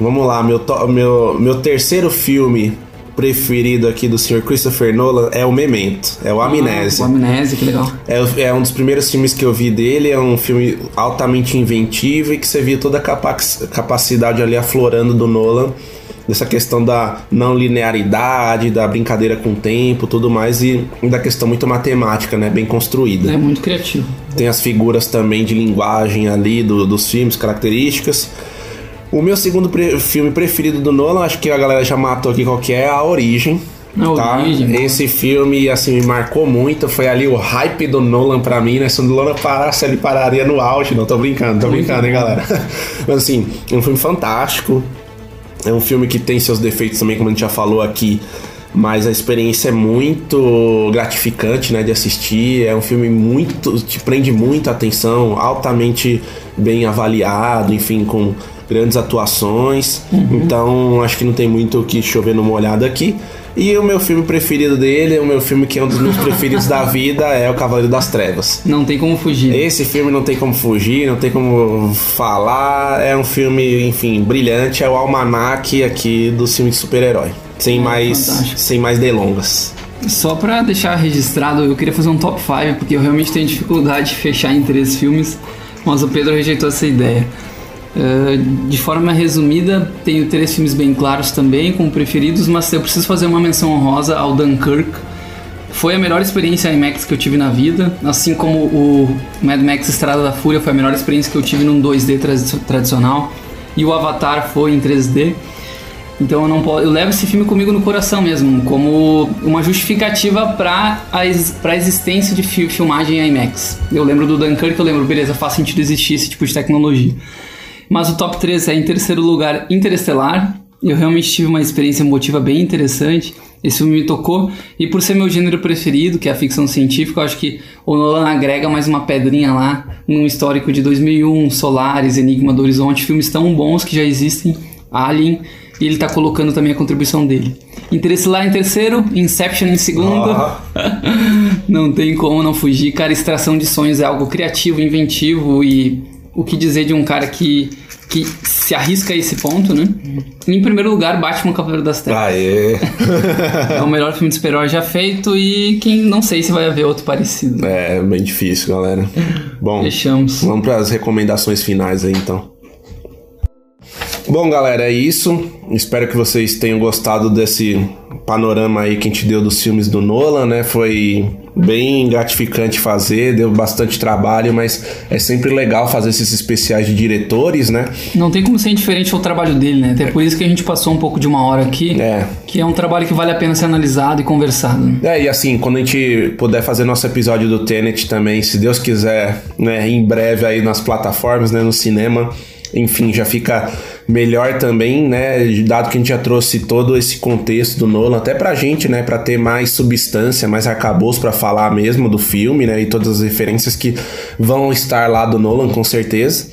Vamos lá, meu, meu, meu terceiro filme preferido aqui do Sr. Christopher Nolan é o Memento, é o Amnésia. Ah, o Amnésia, que legal. É, é um dos primeiros filmes que eu vi dele, é um filme altamente inventivo e que você via toda a capa- capacidade ali aflorando do Nolan, dessa questão da não linearidade, da brincadeira com o tempo, tudo mais, e da questão muito matemática, né, bem construída. É muito criativo. Tem as figuras também de linguagem ali do- dos filmes, características. O meu segundo pre- filme preferido do Nolan, acho que a galera já matou aqui qual que é, A Origem. A tá? Origem. Esse filme, assim, me marcou muito. Foi ali o hype do Nolan pra mim, né? Se o Nolan parasse, ele pararia no auge. Não, tô brincando, tô brincando, hein, galera? Mas, assim, é um filme fantástico. É um filme que tem seus defeitos também, como a gente já falou aqui. Mas a experiência é muito gratificante, né, de assistir. É um filme muito. te prende muito a atenção, altamente bem avaliado, enfim, com grandes atuações. Então, acho que não tem muito o que chover no molhado aqui. E o meu filme preferido dele, o meu filme que é um dos meus preferidos da vida, é O Cavaleiro das Trevas. Não tem como fugir. Esse filme não tem como fugir, não tem como falar. É um filme, enfim, brilhante. É o almanaque aqui do filme de super-herói. Sem mais, fantástico. sem mais delongas. Só pra deixar registrado, eu queria fazer um top 5, porque eu realmente tenho dificuldade de fechar em três filmes, mas o Pedro rejeitou essa ideia. Eh, de forma resumida, tenho três filmes bem claros também, como preferidos, mas eu preciso fazer uma menção honrosa ao Dunkirk. Foi a melhor experiência IMAX que eu tive na vida, assim como o Mad Max Estrada da Fúria foi a melhor experiência que eu tive num 2D tradi- tradicional, e o Avatar foi em 3D. Então eu não posso, eu levo esse filme comigo no coração mesmo, como uma justificativa para a, ex- pra existência de fi- filmagem IMAX. Eu lembro do Dunkirk, eu lembro, beleza, faz sentido existir esse tipo de tecnologia. Mas o top 3 é em terceiro lugar Interestelar. Eu realmente tive uma experiência emotiva bem interessante. Esse filme me tocou. E por ser meu gênero preferido, que é a ficção científica, eu acho que o Nolan agrega mais uma pedrinha lá num histórico de 2001, Solaris, Enigma do Horizonte, filmes tão bons que já existem, Alien, e ele tá colocando também a contribuição dele. Interestelar em terceiro, Inception em segundo. não tem como não fugir. Cara, extração de sonhos é algo criativo, inventivo e o que dizer de um cara que, que se arrisca a esse ponto, né? Em primeiro lugar, Batman Cavaleiro das Trevas. Aê! É o melhor filme de super-herói já feito e quem não sei se vai haver outro parecido. é bem difícil, galera. Bom, Fechamos. vamos para as recomendações finais aí então. Bom, galera, é isso. Espero que vocês tenham gostado desse panorama aí que a gente deu dos filmes do Nolan, né? Foi bem gratificante fazer, deu bastante trabalho, mas é sempre legal fazer esses especiais de diretores, né? Não tem como ser indiferente ao trabalho dele, né? Até por isso que a gente passou um pouco de uma hora aqui, É. que é um trabalho que vale a pena ser analisado e conversado. né? É, e assim, quando a gente puder fazer nosso episódio do Tenet também, se Deus quiser, né, em breve aí nas plataformas, né, no cinema, enfim, já fica melhor também, né, dado que a gente já trouxe todo esse contexto do Nolan, até pra gente, né, pra ter mais substância, mais arcabouço pra falar mesmo do filme, né, e todas as referências que vão estar lá do Nolan, com certeza.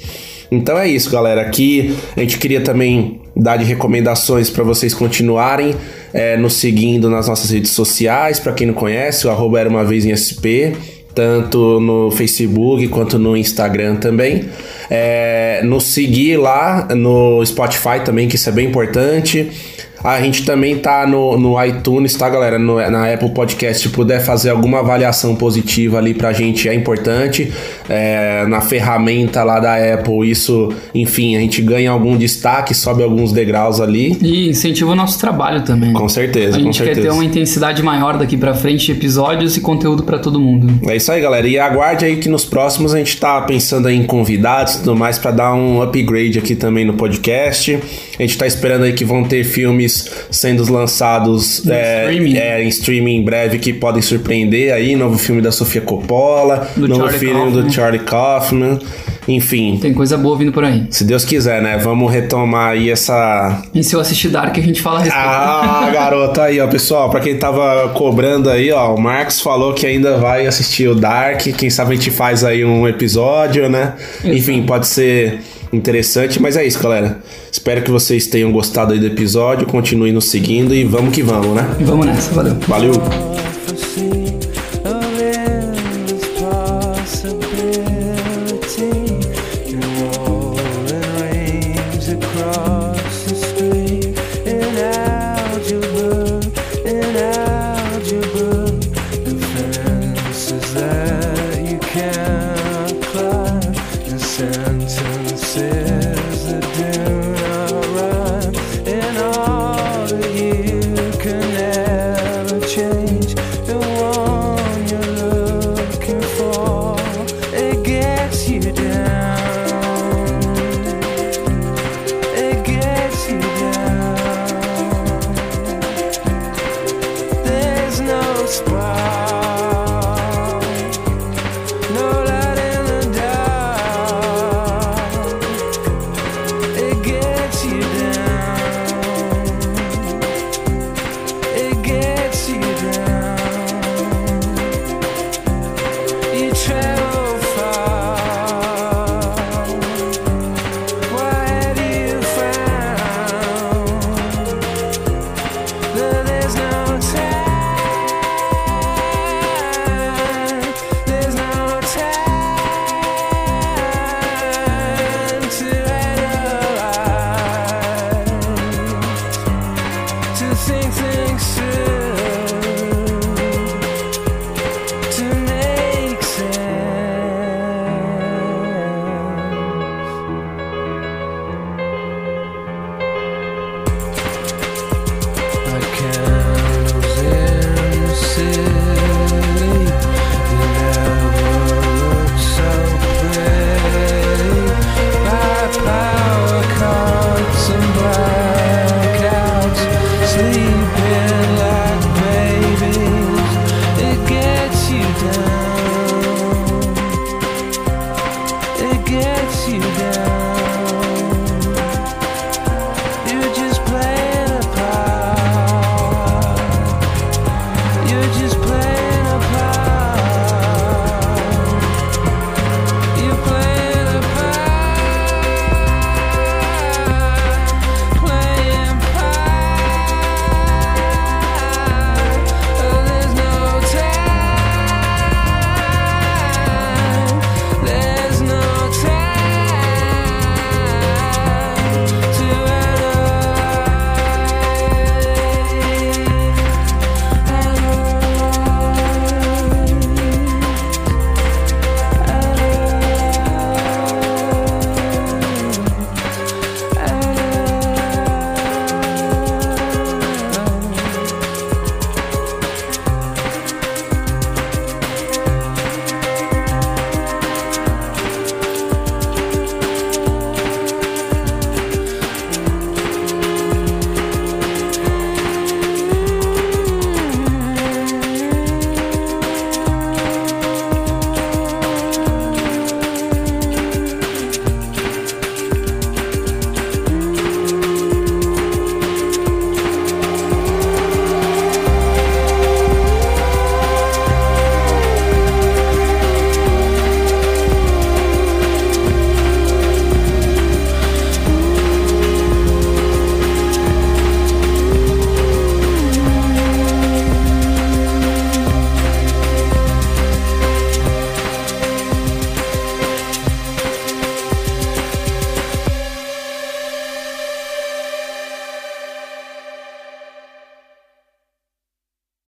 Então é isso, galera. Aqui a gente queria também dar de recomendações para vocês continuarem é, nos seguindo nas nossas redes sociais. Para quem não conhece, o arroba era uma vez em SP, tanto no Facebook quanto no Instagram também. É, nos seguir lá no Spotify também, que isso é bem importante. A gente também tá no, no iTunes, tá, galera? No, na Apple Podcast, se puder fazer alguma avaliação positiva ali pra gente é importante. É, na ferramenta lá da Apple, isso, enfim, a gente ganha algum destaque, sobe alguns degraus ali. E incentiva o nosso trabalho também. Com certeza, A com gente quer certeza. ter uma intensidade maior daqui pra frente de episódios e conteúdo pra todo mundo. É isso aí, galera. E aguarde aí que nos próximos a gente tá pensando em convidados e tudo mais pra dar um upgrade aqui também no podcast. A gente tá esperando aí que vão ter filmes sendo lançados é, streaming. é, em streaming em breve que podem surpreender aí. Novo filme da Sofia Coppola, Do novo Charlie filme Kaufman. do Charlie Kaufman. Enfim, Tem coisa boa vindo por aí. se Deus quiser, né? Vamos retomar aí essa E se eu assistir Dark, a gente fala a respeito. ah, garoto, aí, ó, pessoal, pra quem tava cobrando aí, ó, o Marcos falou que ainda vai assistir o Dark, quem sabe a gente faz aí um episódio, né? Enfim, pode ser interessante, mas é isso, galera. Espero que vocês tenham gostado aí do episódio, continuem nos seguindo e vamos que vamos, né? Vamos nessa, valeu. Valeu!